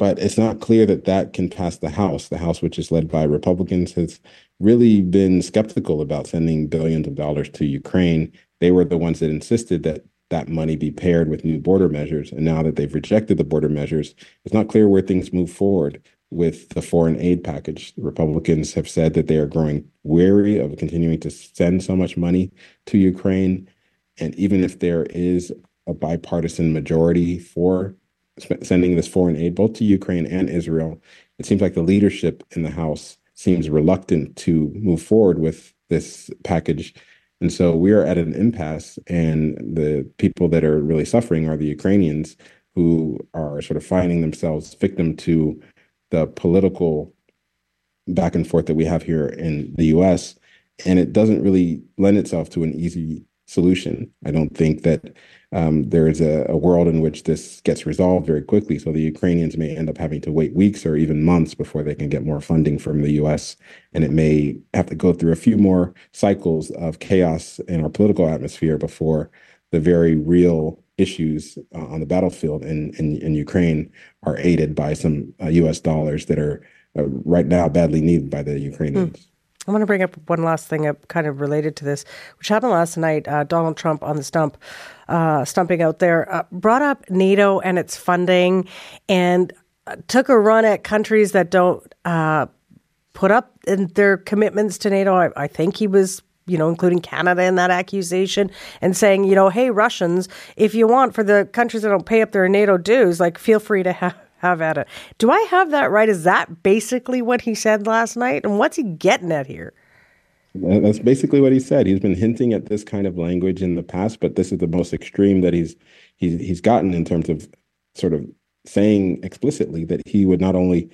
But it's not clear that that can pass the House. The House, which is led by Republicans, has really been skeptical about sending billions of dollars to Ukraine. They were the ones that insisted that that money be paired with new border measures. And now that they've rejected the border measures, it's not clear where things move forward with the foreign aid package. The Republicans have said that they are growing weary of continuing to send so much money to Ukraine. And even if there is a bipartisan majority for sending this foreign aid, both to Ukraine and Israel, it seems like the leadership in the House seems reluctant to move forward with this package. And so we are at an impasse, and the people that are really suffering are the Ukrainians who are sort of finding themselves victim to the political back and forth that we have here in the US. And it doesn't really lend itself to an easy solution. I don't think that um, there is a, a, world in which this gets resolved very quickly. So the Ukrainians may end up having to wait weeks or even months before they can get more funding from the US. And it may have to go through a few more cycles of chaos in our political atmosphere before the very real issues uh, on the battlefield in, in, in, Ukraine are aided by some uh, U.S. dollars that are uh, right now badly needed by the Ukrainians. Mm. I want to bring up one last thing up, kind of related to this, which happened last night. Uh, Donald Trump on the stump, uh, stumping out there, uh, brought up NATO and its funding and took a run at countries that don't put up their commitments to NATO. I, I think he was you know, including Canada in that accusation, and saying, you know, hey, Russians, if you want for the countries that don't pay up their NATO dues, like, feel free to have. Have at it. Do I have that right? Is that basically what he said last night? And what's he getting at here? That's basically what he said. He's been hinting at this kind of language in the past, but this is the most extreme that he's he's he's gotten in terms of sort of saying explicitly that he would not only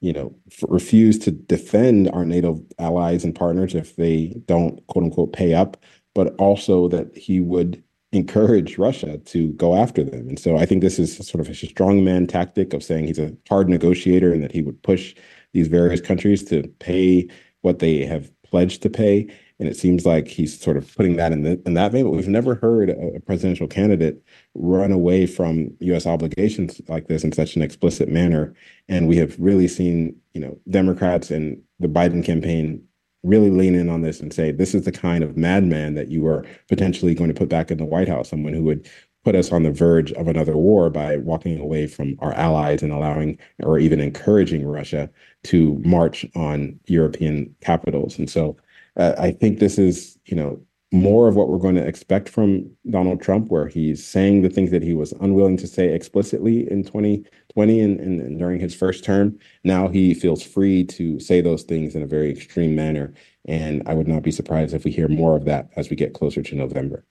you know, f- refuse to defend our NATO allies and partners if they don't quote unquote pay up, but also that he would encourage Russia to go after them. And so I think this is sort of a strongman tactic of saying he's a hard negotiator and that he would push these various countries to pay what they have pledged to pay. And it seems like he's sort of putting that in, the, in that vein. But we've never heard a, a presidential candidate run away from U.S. obligations like this in such an explicit manner. And we have really seen, you know, Democrats and the Biden campaign really lean in on this and say this is the kind of madman that you are potentially going to put back in the White House, someone who would put us on the verge of another war by walking away from our allies and allowing or even encouraging Russia to march on European capitals. And so uh, I think this is, you know, more of what we're going to expect from Donald Trump, where he's saying the things that he was unwilling to say explicitly in 2020 and, and, and, during his first term. Now he feels free to say those things in a very extreme manner. And I would not be surprised if we hear more of that as we get closer to November.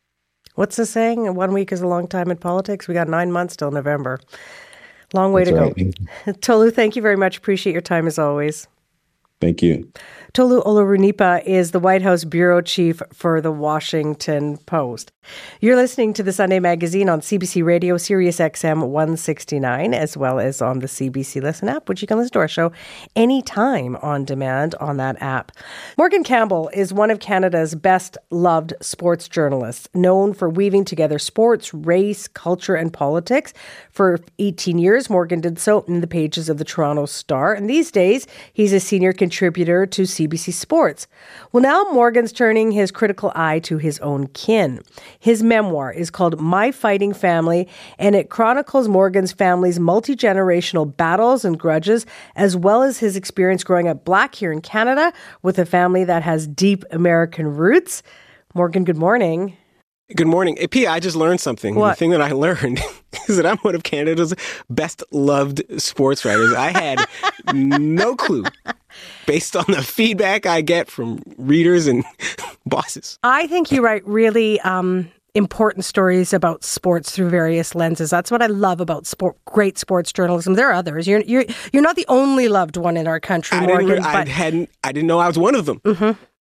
What's the saying? One week is a long time in politics. We got nine months till November. Long way That's to right. go. Tolu, thank you very much. Appreciate your time as always. Thank you. Tolu Olorunnipa is the White House bureau chief for the Washington Post. You're listening to the Sunday Magazine on CBC Radio, Sirius XM 169, as well as on the CBC Listen app, which you can listen to our show anytime on demand on that app. Morgan Campbell is one of Canada's best loved sports journalists, known for weaving together sports, race, culture, and politics. For 18 years, Morgan did so in the pages of the Toronto Star, and these days he's a senior contributor to CBC Sports. Well, now Morgan's turning his critical eye to his own kin. His memoir is called My Fighting Family, and it chronicles Morgan's family's multi generational battles and grudges, as well as his experience growing up black here in Canada with a family that has deep American roots. Morgan, good morning. Good morning. Piya, I just learned something. What? The thing that I learned is that I'm one of Canada's best loved sports writers. I had no clue based on the feedback I get from readers and bosses. I think you write really um, important stories about sports through various lenses. That's what I love about sport, great sports journalism. There are others. You're you're you're not the only loved one in our country, I Morgan. didn't, I hadn't I didn't know I was one of them.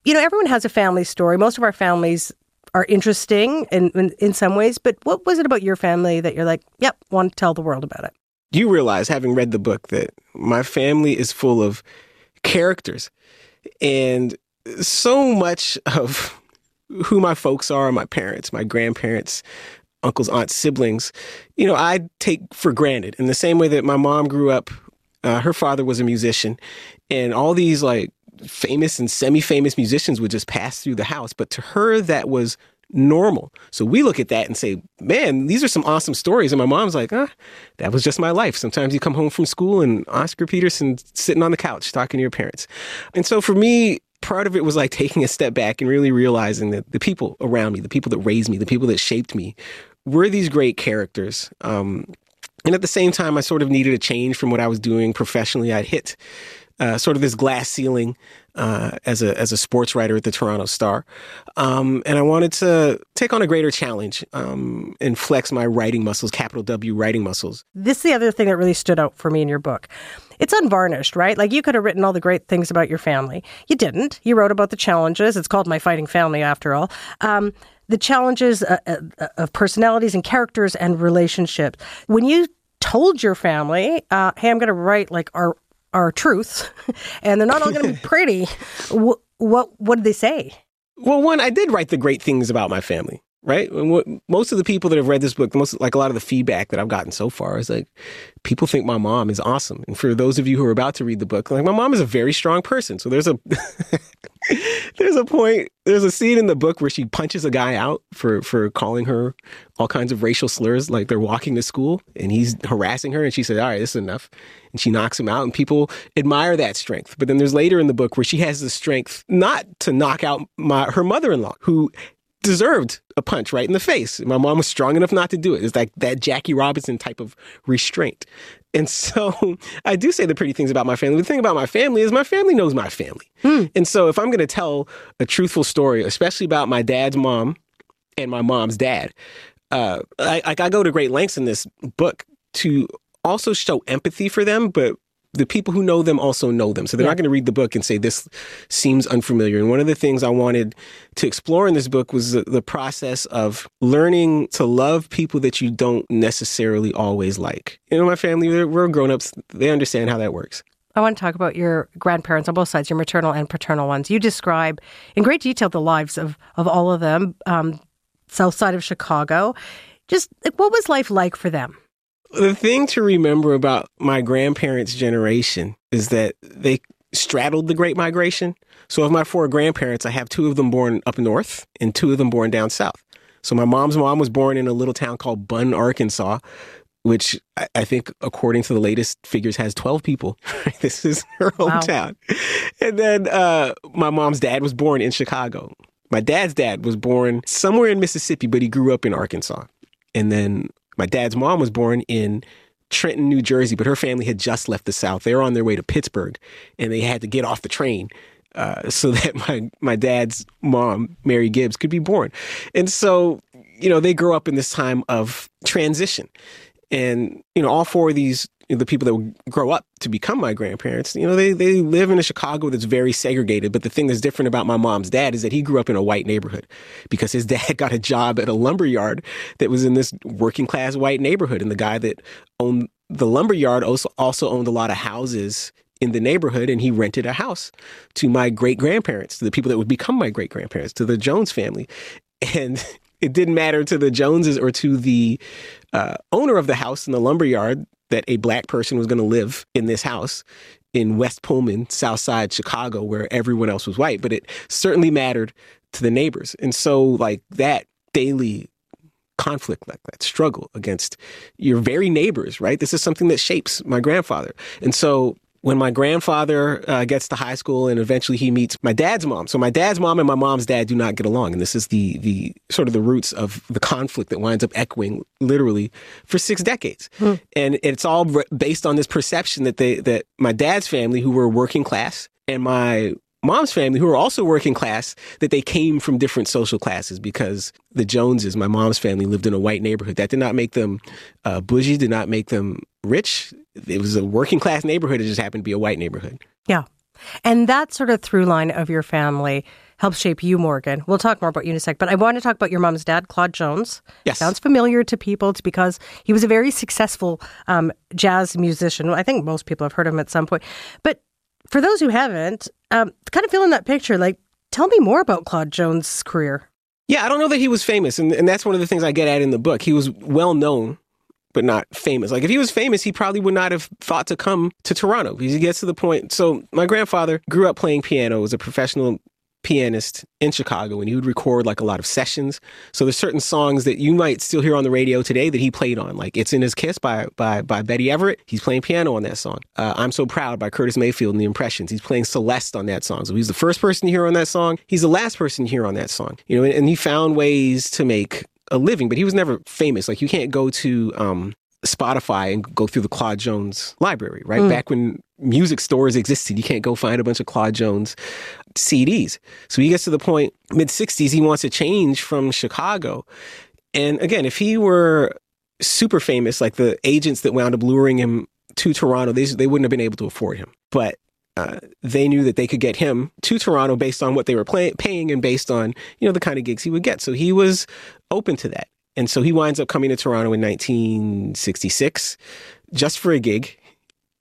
you know, everyone has a family story. Most of our families are interesting in, in in some ways. But what was it about your family that you're like, yep, want to tell the world about it? You realize having read the book that my family is full of characters and so much of who my folks are, my parents, my grandparents, uncles, aunts, siblings, you know, I take for granted in the same way that my mom grew up. Uh, her father was a musician, and all these like famous and semi-famous musicians would just pass through the house. But to her, that was normal. So we look at that and say, "Man, these are some awesome stories." And my mom's like, "Ah, that was just my life." Sometimes you come home from school and Oscar Peterson sitting on the couch talking to your parents. And so for me, part of it was like taking a step back and really realizing that the people around me, the people that raised me, the people that shaped me, were these great characters. Um, and at the same time, I sort of needed a change from what I was doing professionally. I'd hit uh, sort of this glass ceiling uh, as a as a sports writer at the Toronto Star, um, and I wanted to take on a greater challenge um, and flex my writing muscles, capital W writing muscles. This is the other thing that really stood out for me in your book. It's unvarnished, right? Like you could have written all the great things about your family. You didn't. You wrote about the challenges. It's called My Fighting Family, after all. Um, the challenges uh, uh, of personalities and characters and relationships. When you told your family, uh, "Hey, I'm going to write like our our truths, and they're not all going to be pretty," what, what what did they say? Well, one, I did write the great things about my family, right? And what, most of the people that have read this book, most like a lot of the feedback that I've gotten so far is like people think my mom is awesome. And for those of you who are about to read the book, like my mom is a very strong person. So there's a there's a point, there's a scene in the book where she punches a guy out for for calling her all kinds of racial slurs. Like they're walking to school and he's harassing her, and she said, "All right, this is enough." And she knocks him out, and people admire that strength. But then there's later in the book where she has the strength not to knock out my her mother-in-law, who deserved a punch right in the face. My mom was strong enough not to do it. It's like that Jackie Robinson type of restraint. And so I do say the pretty things about my family. The thing about my family is my family knows my family. And so if I'm going to tell a truthful story, especially about my dad's mom and my mom's dad, uh, I, I go to great lengths in this book to also show empathy for them, but the people who know them also know them. So they're not going to read the book and say, this seems unfamiliar. And one of the things I wanted to explore in this book was the, the process of learning to love people that you don't necessarily always like. You know, my family, we're, grown ups, they understand how that works. I want to talk about your grandparents on both sides, your maternal and paternal ones. You describe in great detail the lives of, of all of them, um, south side of Chicago. Just like, what was life like for them? The thing to remember about my grandparents' generation is that they straddled the Great Migration. So, of my four grandparents, I have two of them born up north and two of them born down south. So, my mom's mom was born in a little town called Bunn, Arkansas, which I, think, according to the latest figures, has 12 people. this is her hometown. And then uh, my mom's dad was born in Chicago. My dad's dad was born somewhere in Mississippi, but he grew up in Arkansas. And then my dad's mom was born in Trenton, New Jersey, but her family had just left the South. They were on their way to Pittsburgh, and they had to get off the train uh, so that my my dad's mom, Mary Gibbs, could be born. And so, you know, they grew up in this time of transition, and you know, all four of these the people that would grow up to become my grandparents, you know, they, they live in a Chicago that's very segregated. But the thing that's different about my mom's dad is that he grew up in a white neighborhood because his dad got a job at a lumber yard that was in this working class white neighborhood. And the guy that owned the lumber yard also, also owned a lot of houses in the neighborhood and he rented a house to my great grandparents, to the people that would become my great grandparents, to the Jones family. And it didn't matter to the Joneses or to the uh, owner of the house in the lumber yard that a black person was going to live in this house in West Pullman, South Side Chicago, where everyone else was white. But it certainly mattered to the neighbors. And so, like, that daily conflict, like that struggle against your very neighbors, right? This is something that shapes my grandfather. And so, when my grandfather uh, gets to high school and eventually he meets my dad's mom. So my dad's mom and my mom's dad do not get along, and this is the the sort of the roots of the conflict that winds up echoing literally for six decades. Hmm. And it's all based on this perception that they that my dad's family, who were working class, and my mom's family, who are also working class, that they came from different social classes because the Joneses, my mom's family, lived in a white neighborhood. That did not make them uh, bougie, did not make them rich. It was a working class neighborhood. It just happened to be a white neighborhood. Yeah. And that sort of through line of your family helps shape you, Morgan. We'll talk more about you in a sec, but I want to talk about your mom's dad, Claude Jones. Yes. Sounds familiar to people. It's because he was a very successful um, jazz musician. I think most people have heard of him at some point. But for those who haven't, um, kind of fill in that picture. Like, tell me more about Claude Jones' career. Yeah, I don't know that he was famous, and, and that's one of the things I get at in the book. He was well known, but not famous. Like if he was famous, he probably would not have thought to come to Toronto he gets to the point. So my grandfather grew up playing piano, was a professional pianist in Chicago and he would record like a lot of sessions. So there's certain songs that you might still hear on the radio today that he played on. Like It's in His Kiss by by by Betty Everett. He's playing piano on that song. Uh, I'm So Proud by Curtis Mayfield and the Impressions. He's playing celesta on that song. So he's the first person to hear on that song. He's the last person to hear on that song. You know, and, and he found ways to make a living, but he was never famous. Like you can't go to um, Spotify and go through the Claude Jones library, right? Mm. Back when music stores existed, you can't go find a bunch of Claude Jones CDs. So he gets to the point, mid 60s, he wants to change from Chicago. And again, if he were super famous, like the agents that wound up luring him to Toronto, they, they wouldn't have been able to afford him. But uh, they knew that they could get him to Toronto based on what they were play- paying and based on you know the kind of gigs he would get. So he was open to that. And so he winds up coming to Toronto in 1966 just for a gig.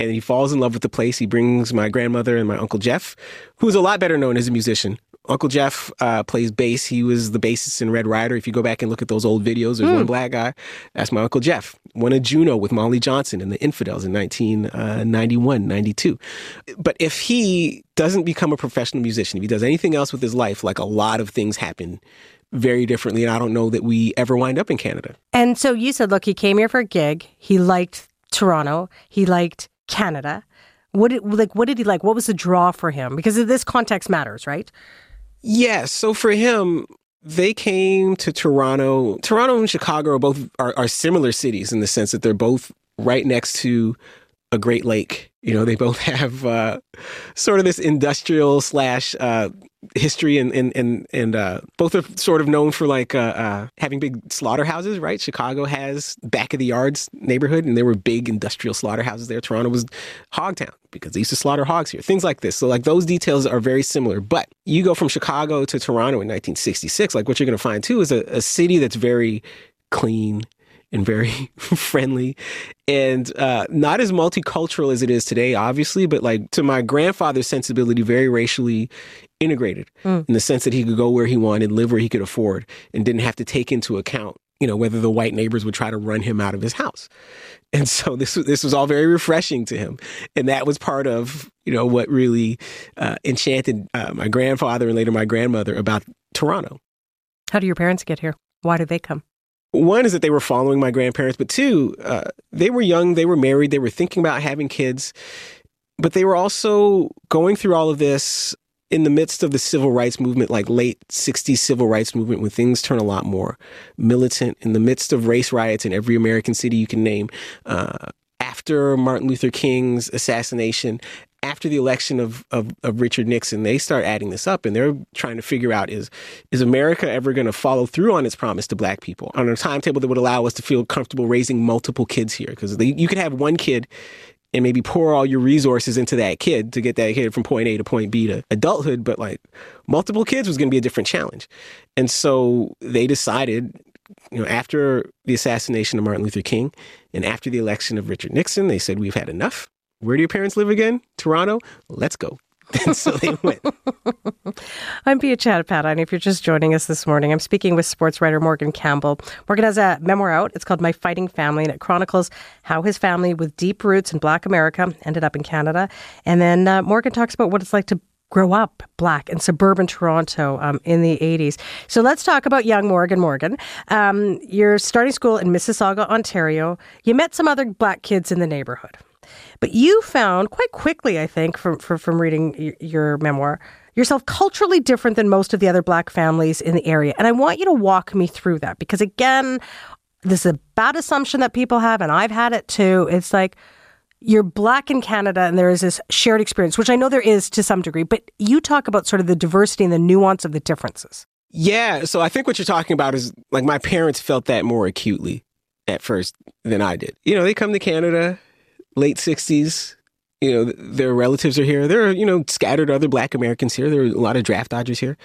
And he falls in love with the place. He brings my grandmother and my Uncle Jeff, who's a lot better known as a musician. Uncle Jeff uh, plays bass. He was the bassist in Red Rider. If you go back and look at those old videos, there's mm. one black guy. That's my Uncle Jeff. Won a Juno with Molly Johnson and the Infidels in 1991, uh, 92. But if he doesn't become a professional musician, if he does anything else with his life, like a lot of things happen very differently. And I don't know that we ever wind up in Canada. And so you said, look, he came here for a gig. He liked Toronto. He liked Canada. What did, like what did he like? What was the draw for him? Because this context matters, right? Yes. So for him, they came to Toronto. Toronto and Chicago are both are, are similar cities in the sense that they're both right next to a Great Lake. You know, they both have uh, sort of this industrial slash uh, history and and and, and uh, both are sort of known for like uh, uh, having big slaughterhouses, right? Chicago has back of the yards neighborhood, and there were big industrial slaughterhouses there. Toronto was Hogtown because they used to slaughter hogs here. Things like this. So like those details are very similar. But you go from Chicago to Toronto in 1966, like what you're going to find too is a, a city that's very clean and very friendly and uh, not as multicultural as it is today, obviously, but like to my grandfather's sensibility, very racially integrated mm. in the sense that he could go where he wanted, live where he could afford, and didn't have to take into account, you know, whether the white neighbors would try to run him out of his house. And so this this was all very refreshing to him, and that was part of you know what really uh, enchanted uh, my grandfather and later my grandmother about Toronto. How do your parents get here? Why did they come? One is that they were following my grandparents, but two, uh, they were young, they were married, they were thinking about having kids, but they were also going through all of this in the midst of the civil rights movement, like late 60s civil rights movement, when things turn a lot more militant, in the midst of race riots in every American city you can name, uh, after Martin Luther King's assassination, after the election of, of, of Richard Nixon, they start adding this up and they're trying to figure out is is America ever going to follow through on its promise to black people on a timetable that would allow us to feel comfortable raising multiple kids here? Because you could have one kid and maybe pour all your resources into that kid to get that kid from point A to point B to adulthood, but like multiple kids was going to be a different challenge. And so they decided, you know, after the assassination of Martin Luther King and after the election of Richard Nixon, they said, we've had enough. Where do your parents live again? Toronto? Let's go. And so they went. I'm Piya Chattopadhyay, and if you're just joining us this morning, I'm speaking with sports writer Morgan Campbell. Morgan has a memoir out. It's called My Fighting Family, and it chronicles how his family with deep roots in Black America ended up in Canada. And then uh, Morgan talks about what it's like to grow up black in suburban Toronto um, in the 80s. So let's talk about young Morgan Morgan. Um, you're starting school in Mississauga, Ontario. You met some other black kids in the neighborhood. But you found quite quickly, I think, from, from, from reading your memoir, yourself culturally different than most of the other black families in the area. And I want you to walk me through that because, again, this is a bad assumption that people have, and I've had it too. It's like, you're black in Canada and there is this shared experience, which I know there is to some degree, but you talk about sort of the diversity and the nuance of the differences. Yeah. So I think what you're talking about is like my parents felt that more acutely at first than I did. You know, they come to Canada, late 60s. You know, their relatives are here. There are, you know, scattered other black Americans here. There are a lot of draft dodgers here.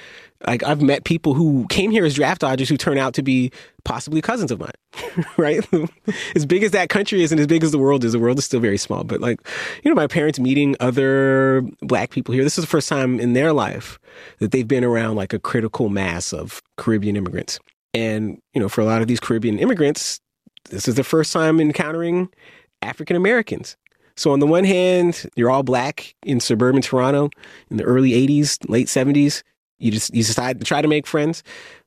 Like, I've met people who came here as draft dodgers who turn out to be possibly cousins of mine, right? as big as that country is and as big as the world is, the world is still very small. But, like, you know, my parents meeting other black people here, this is the first time in their life that they've been around like a critical mass of Caribbean immigrants. And, you know, for a lot of these Caribbean immigrants, this is the first time encountering African Americans. So on the one hand, you're all black in suburban Toronto in the early 80s, late 70s. You just you decide to try to make friends,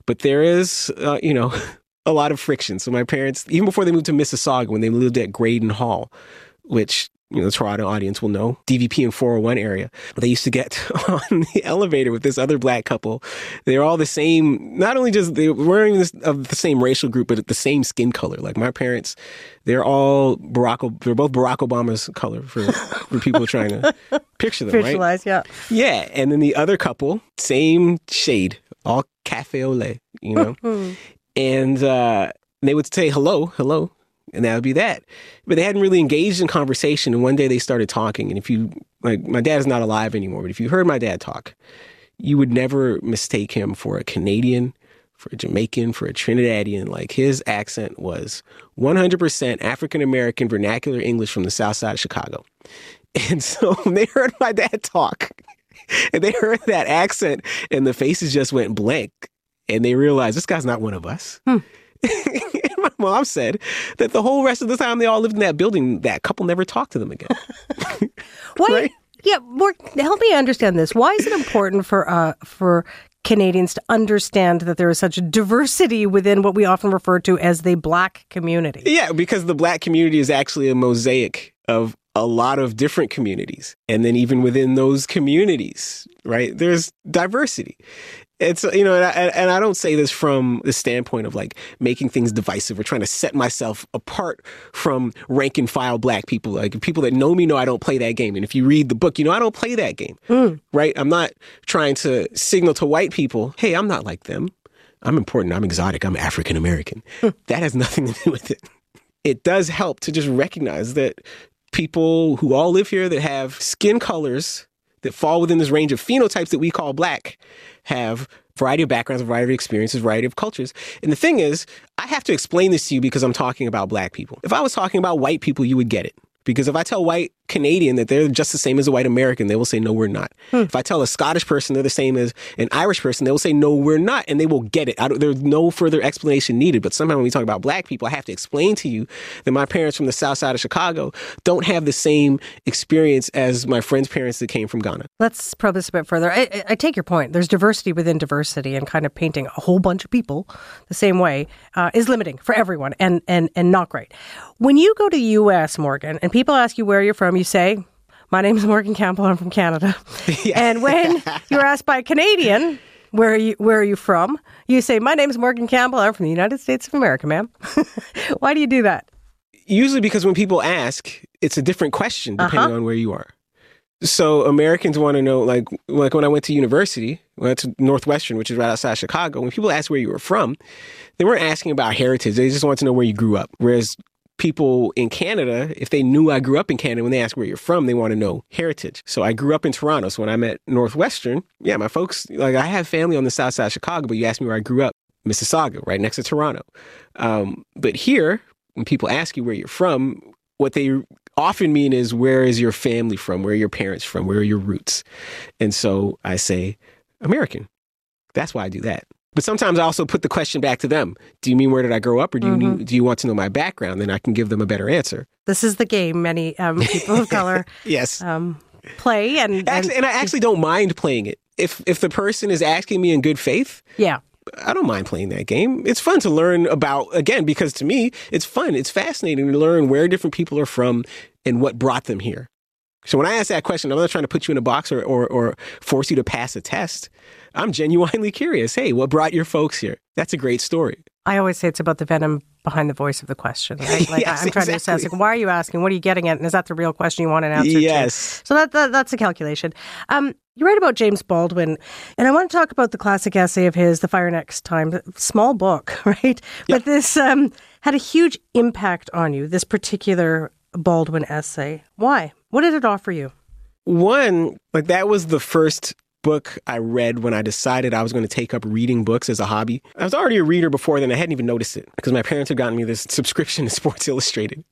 but there is, uh, you know, a lot of friction. So my parents, even before they moved to Mississauga, when they lived at Graydon Hall, which you know, the Toronto audience will know, DVP and 401 area. They used to get on the elevator with this other black couple. They're all the same, not only just they weren't even of the same racial group, but the same skin color. Like my parents, they're all Barack, they're both Barack Obama's color for, for people trying to picture them, Visualize, right? yeah. Yeah. And then the other couple, same shade, all cafe au lait, you know? and, uh, they would say hello, hello, and that would be that. But they hadn't really engaged in conversation. And one day they started talking. And if you, like, my dad is not alive anymore, but if you heard my dad talk, you would never mistake him for a Canadian, for a Jamaican, for a Trinidadian. Like, his accent was 100% African American vernacular English from the south side of Chicago. And so when they heard my dad talk, and they heard that accent, and the faces just went blank, and they realized this guy's not one of us. Hmm. mom said that the whole rest of the time they all lived in that building, that couple never talked to them again. Why? Right? Yeah, more, help me understand this. Why is it important for uh, for Canadians to understand that there is such a diversity within what we often refer to as the black community? Yeah, because the black community is actually a mosaic of a lot of different communities. And then even within those communities, right, there's diversity it's you know, and I, and I, don't say this from the standpoint of like making things divisive or trying to set myself apart from rank and file black people. Like people that know me know I don't play that game, and if you read the book, you know I don't play that game, mm. right? I'm not trying to signal to white people, hey, I'm not like them. I'm important. I'm exotic. I'm African American. Hmm. that has nothing to do with it. It does help to just recognize that people who all live here that have skin colors that fall within this range of phenotypes that we call black have variety of backgrounds, variety of experiences, variety of cultures. And the thing is, I have to explain this to you because I'm talking about black people. If I was talking about white people, you would get it. Because if I tell white Canadian that they're just the same as a white American, they will say, no, we're not. Hmm. If I tell a Scottish person they're the same as an Irish person, they will say, no, we're not. And they will get it. there's no further explanation needed. But somehow when we talk about black people, I have to explain to you that my parents from the south side of Chicago don't have the same experience as my friends' parents that came from Ghana. Let's probe this a bit further. I, I take your point. There's diversity within diversity and kind of painting a whole bunch of people the same way uh, is limiting for everyone and, and, and not great. When you go to the U.S., Morgan, and people ask you where you're from, you say, my name is Morgan Campbell. I'm from Canada. yeah. And when you're asked by a Canadian, where are you where are you from? You say, My name is Morgan Campbell. I'm from the United States of America, ma'am. Why do you do that? Usually because when people ask, it's a different question depending uh-huh. on where you are. So Americans want to know, like, like when I went to university, when I went to Northwestern, which is right outside of Chicago. When people asked where you were from, they weren't asking about heritage. They just wanted to know where you grew up. Whereas people in Canada, if they knew I grew up in Canada, when they ask where you're from, they want to know heritage. So I grew up in Toronto. So when I'm at Northwestern, yeah, my folks, like I have family on the south side of Chicago, but you asked me where I grew up, Mississauga, right next to Toronto. Um, but here, when people ask you where you're from, what they often mean is where is your family from? Where are your parents from? Where are your roots? And so I say American. That's why I do that. But sometimes I also put the question back to them. Do you mean where did I grow up or do you Mhm. do you want to know my background? Then I can give them a better answer. This is the game many um, people of color Yes. um, play, and, and Actually, and I actually don't mind playing it. If if the person is asking me in good faith, yeah, I don't mind playing that game. It's fun to learn about again because to me it's fun. It's fascinating to learn where different people are from and what brought them here. So when I ask that question, I'm not trying to put you in a box or, or, or force you to pass a test. I'm genuinely curious. Hey, what brought your folks here? That's a great story. I always say it's about the venom behind the voice of the question. Right? Like Yes, I'm trying to assess, exactly. like, why are you asking? What are you getting at? And is that the real question you want an answer to? Yes. So that, that that's a calculation. Um, you write about James Baldwin, and I want to talk about the classic essay of his, "The Fire Next Time." Small book, right? But this um, had a huge impact on you. This particular Baldwin essay. Why? What did it offer you? One, like that was the first book I read when I decided I was going to take up reading books as a hobby. I was already a reader before then. I hadn't even noticed it because my parents had gotten me this subscription to Sports Illustrated.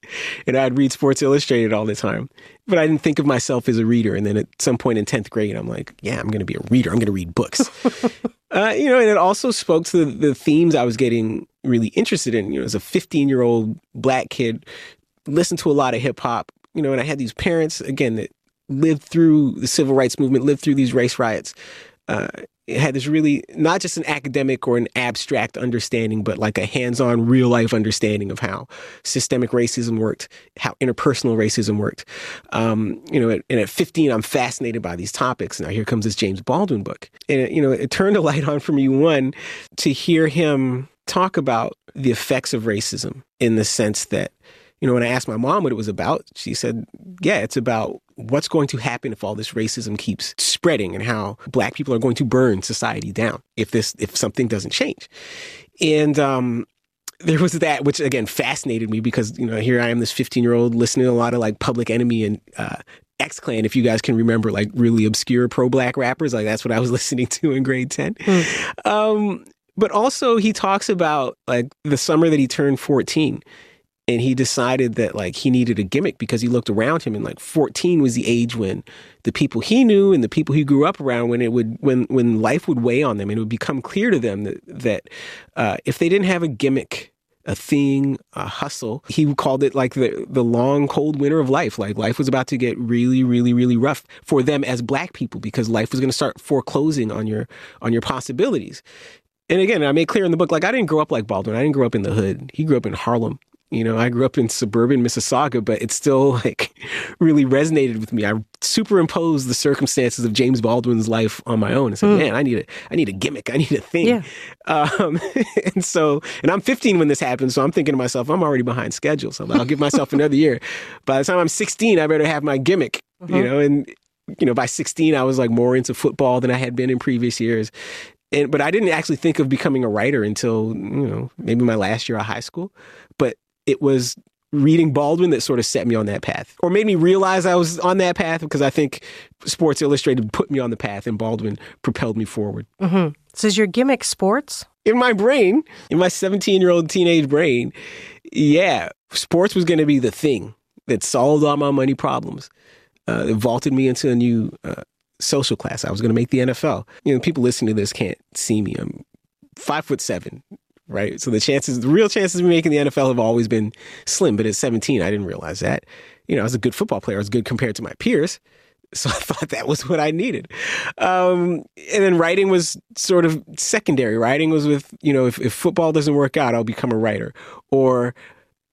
And I'd read Sports Illustrated all the time. But I didn't think of myself as a reader. And then at some point in 10th grade, I'm like, yeah, I'm going to be a reader. I'm going to read books. uh, you know, and it also spoke to the, the themes I was getting really interested in. You know, as a 15 year old black kid, listened to a lot of hip hop, you know, and I had these parents, again, that lived through the civil rights movement, lived through these race riots. Uh, had this really not just an academic or an abstract understanding, but like a hands-on, real-life understanding of how systemic racism worked, how interpersonal racism worked. Um, you know, and at 15, I'm fascinated by these topics. Now here comes this James Baldwin book, and you know, it turned a light on for me. One, to hear him talk about the effects of racism in the sense that you know, when I asked my mom what it was about, she said, yeah, it's about what's going to happen if all this racism keeps spreading and how black people are going to burn society down if this, if something doesn't change. And, um, there was that, which again fascinated me because, you know, here I am, this 15 year old listening to a lot of like Public Enemy and, uh, X Clan, if you guys can remember, like really obscure pro black rappers, like that's what I was listening to in grade 10. Um, but also he talks about like the summer that he turned 14 and he decided that like he needed a gimmick because he looked around him and like 14 was the age when the people he knew and the people he grew up around when it would when when life would weigh on them and it would become clear to them that that uh, if they didn't have a gimmick a thing, a hustle. He called it like the the long cold winter of life. Like life was about to get really, really, really rough for them as black people because life was going to start foreclosing on your on your possibilities. And again, I made clear in the book, like I didn't grow up like Baldwin. I didn't grow up in the hood. He grew up in Harlem. You know, I grew up in suburban Mississauga, but it still like really resonated with me. I superimposed the circumstances of James Baldwin's life on my own and said, "Man, I need a, I need a gimmick. I need a thing." Yeah. Um, and so, and I'm 15 when this happens, so I'm thinking to myself, I'm already behind schedule. So I'll give myself another year. By the time I'm 16, I better have my gimmick. You know, and you know, by 16, I was like more into football than I had been in previous years. And, but I didn't actually think of becoming a writer until you know maybe my last year of high school. It was reading Baldwin that sort of set me on that path, or made me realize I was on that path because I think Sports Illustrated put me on the path, and Baldwin propelled me forward. Mm-hmm. So is your gimmick sports? In my brain, in my 17 year old teenage brain, yeah, sports was going to be the thing that solved all my money problems. Uh, it vaulted me into a new uh, social class. I was going to make the NFL. You know, people listening to this can't see me. I'm five foot seven, right? So the chances, the real chances of me making the NFL have always been slim. But at 17, I didn't realize that. You know, I was a good football player. I was good compared to my peers. So I thought that was what I needed. Um, and then writing was sort of secondary. Writing was with, you know, if, if football doesn't work out, I'll become a writer. Or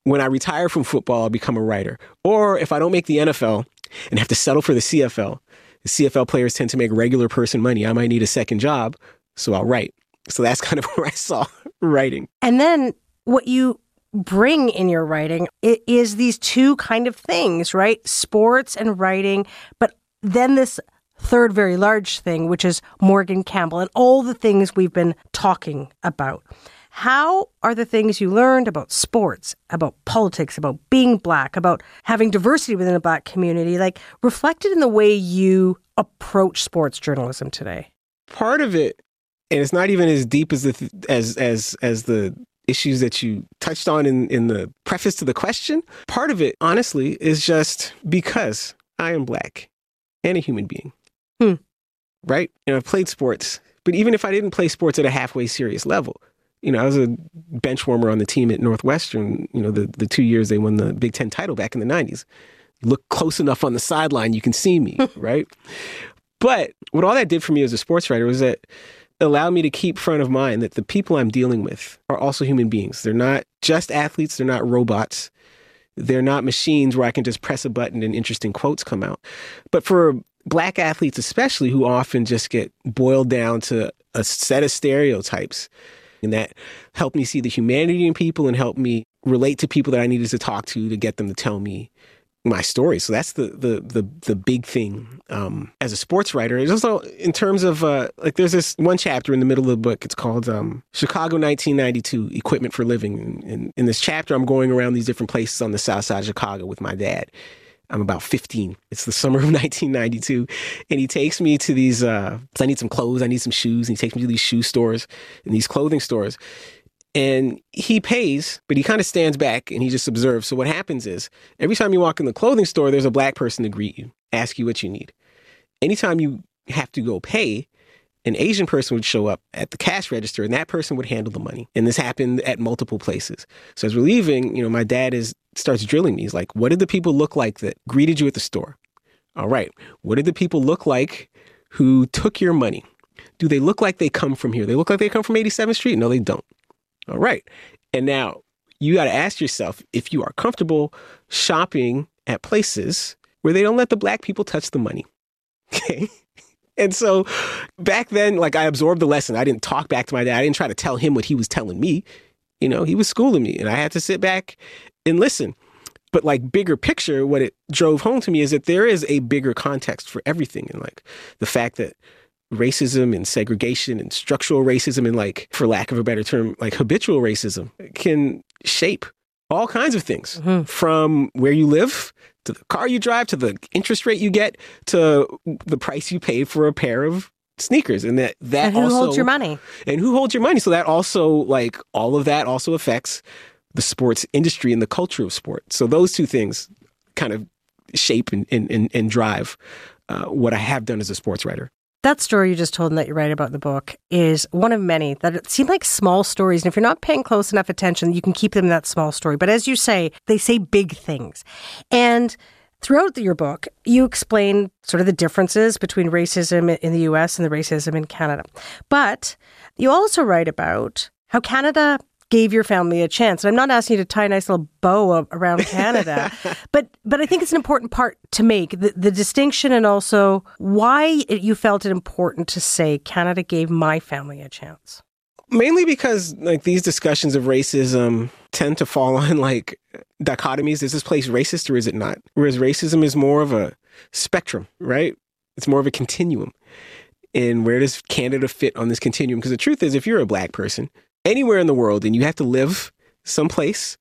when I retire from football, I'll become a writer. Or if I don't make the NFL and have to settle for the CFL, the CFL players tend to make regular person money. I might need a second job, so I'll write. So that's kind of where I saw writing. And then what you bring in your writing is these two kind of things, right? Sports and writing, but then this third very large thing, which is Morgan Campbell and all the things we've been talking about. How are the things you learned about sports, about politics, about being black, about having diversity within the black community, like reflected in the way you approach sports journalism today? Part of it, and it's not even as deep as the as as as the issues that you touched on in in the preface to the question. Part of it, honestly, is just because I am black and a human being. Hmm. Right? And I've played sports, but even if I didn't play sports at a halfway serious level, you know, I was a bench warmer on the team at Northwestern, you know, the, the two years they won the Big Ten title back in the 90s. Look close enough on the sideline, you can see me, right? But what all that did for me as a sports writer was that it allowed me to keep front of mind that the people I'm dealing with are also human beings. They're not just athletes, they're not robots. They're not machines where I can just press a button and interesting quotes come out. But for black athletes, especially, who often just get boiled down to a set of stereotypes, and that helped me see the humanity in people and helped me relate to people that I needed to talk to to get them to tell me my story. So that's the the the the big thing um, as a sports writer. It's also in terms of uh, like there's this one chapter in the middle of the book. It's called um, Chicago 1992: Equipment for Living. And, in this chapter, I'm going around these different places on the South Side of Chicago with my dad. I'm about 15. It's the summer of 1992. And he takes me to these, uh, I need some clothes, I need some shoes. And he takes me to these shoe stores and these clothing stores. And he pays, but he kind of stands back and he just observes. So what happens is every time you walk in the clothing store, there's a black person to greet you, ask you what you need. Anytime you have to go pay, an Asian person would show up at the cash register and that person would handle the money. And this happened at multiple places. So as we're leaving, you know, my dad is starts drilling me. He's like, what did the people look like that greeted you at the store? All right. What did the people look like who took your money? Do they look like they come from here? They look like they come from 87th Street? No, they don't. All right. And now you got to ask yourself if you are comfortable shopping at places where they don't let the black people touch the money. Okay. And so back then, like I absorbed the lesson. I didn't talk back to my dad. I didn't try to tell him what he was telling me. You know, he was schooling me and I had to sit back and listen. But like bigger picture, what it drove home to me is that there is a bigger context for everything. And like the fact that racism and segregation and structural racism and like, for lack of a better term, like habitual racism can shape all kinds of things. Mm-hmm. from where you live to the car you drive to the interest rate you get to the price you pay for a pair of sneakers. And that that And who also holds your money? and who holds your money? So that also like all of that also affects the sports industry and the culture of sport. So those two things kind of shape and and, and, drive uh, what i have done as a sports writer That story you just told and that you write about in the book is one of many that seem like small stories. And if you're not paying close enough attention, you can keep them in that small story. But as you say, they say big things. And throughout your book, you explain sort of the differences between racism in the US and the racism in Canada. But you also write about how Canada gave your family a chance. And I'm not asking you to tie a nice little bow around Canada, but but I think it's an important part to make the, the distinction and also why it, you felt it important to say Canada gave my family a chance. mainly because like these discussions of racism tend to fall on like dichotomies. Is this place racist or is it not? Whereas racism is more of a spectrum right? It's more of a continuum. And where does canada fit on this continuum? Because the truth is if you're a black person anywhere in the world and you have to live someplace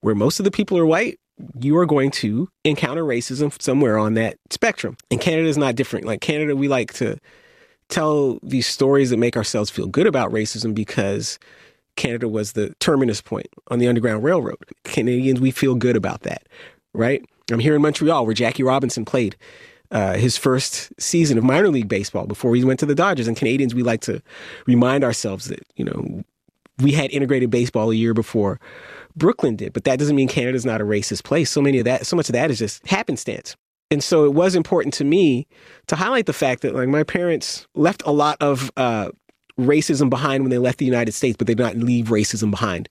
where most of the people are white you are going to encounter racism somewhere on that spectrum and canada is not different like canada we like to tell these stories that make ourselves feel good about racism because Canada was the terminus point on the Underground Railroad. Canadians, we feel good about that, right? I'm here in Montreal where Jackie Robinson played uh, his first season of minor league baseball before he went to the Dodgers. And Canadians, we like to remind ourselves that, you know, we had integrated baseball a year before Brooklyn did, but that doesn't mean Canada's not a racist place. So many of that, so much of that is just happenstance. And so it was important to me to highlight the fact that like my parents left a lot of uh, racism behind when they left the United States, but they did not leave racism behind.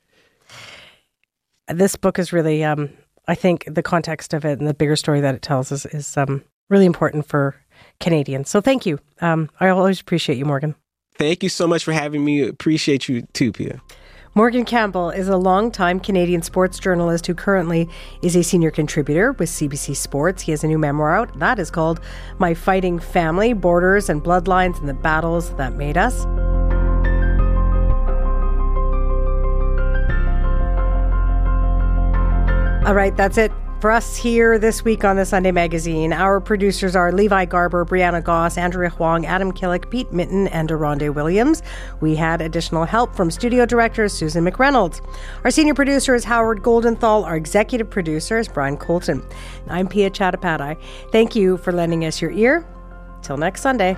This book is really, um, I think, the context of it and the bigger story that it tells is, is um, really important for Canadians. So thank you. Um, I always appreciate you, Morgan. Thank you so much for having me. Appreciate you too, Piya. Morgan Campbell is a longtime Canadian sports journalist who currently is a senior contributor with CBC Sports. He has a new memoir out that is called My Fighting Family Borders and Bloodlines and the Battles That Made Us. All right, that's it for us here this week on the Sunday Magazine. Our producers are Levi Garber, Brianna Goss, Andrea Huang, Adam Killick, Pete Mitten, and Aronde Williams. We had additional help from studio director Susan McReynolds. Our senior producer is Howard Goldenthal. Our executive producer is Brian Colton. I'm Piya Chattopadhyay. Thank you for lending us your ear. Till next Sunday.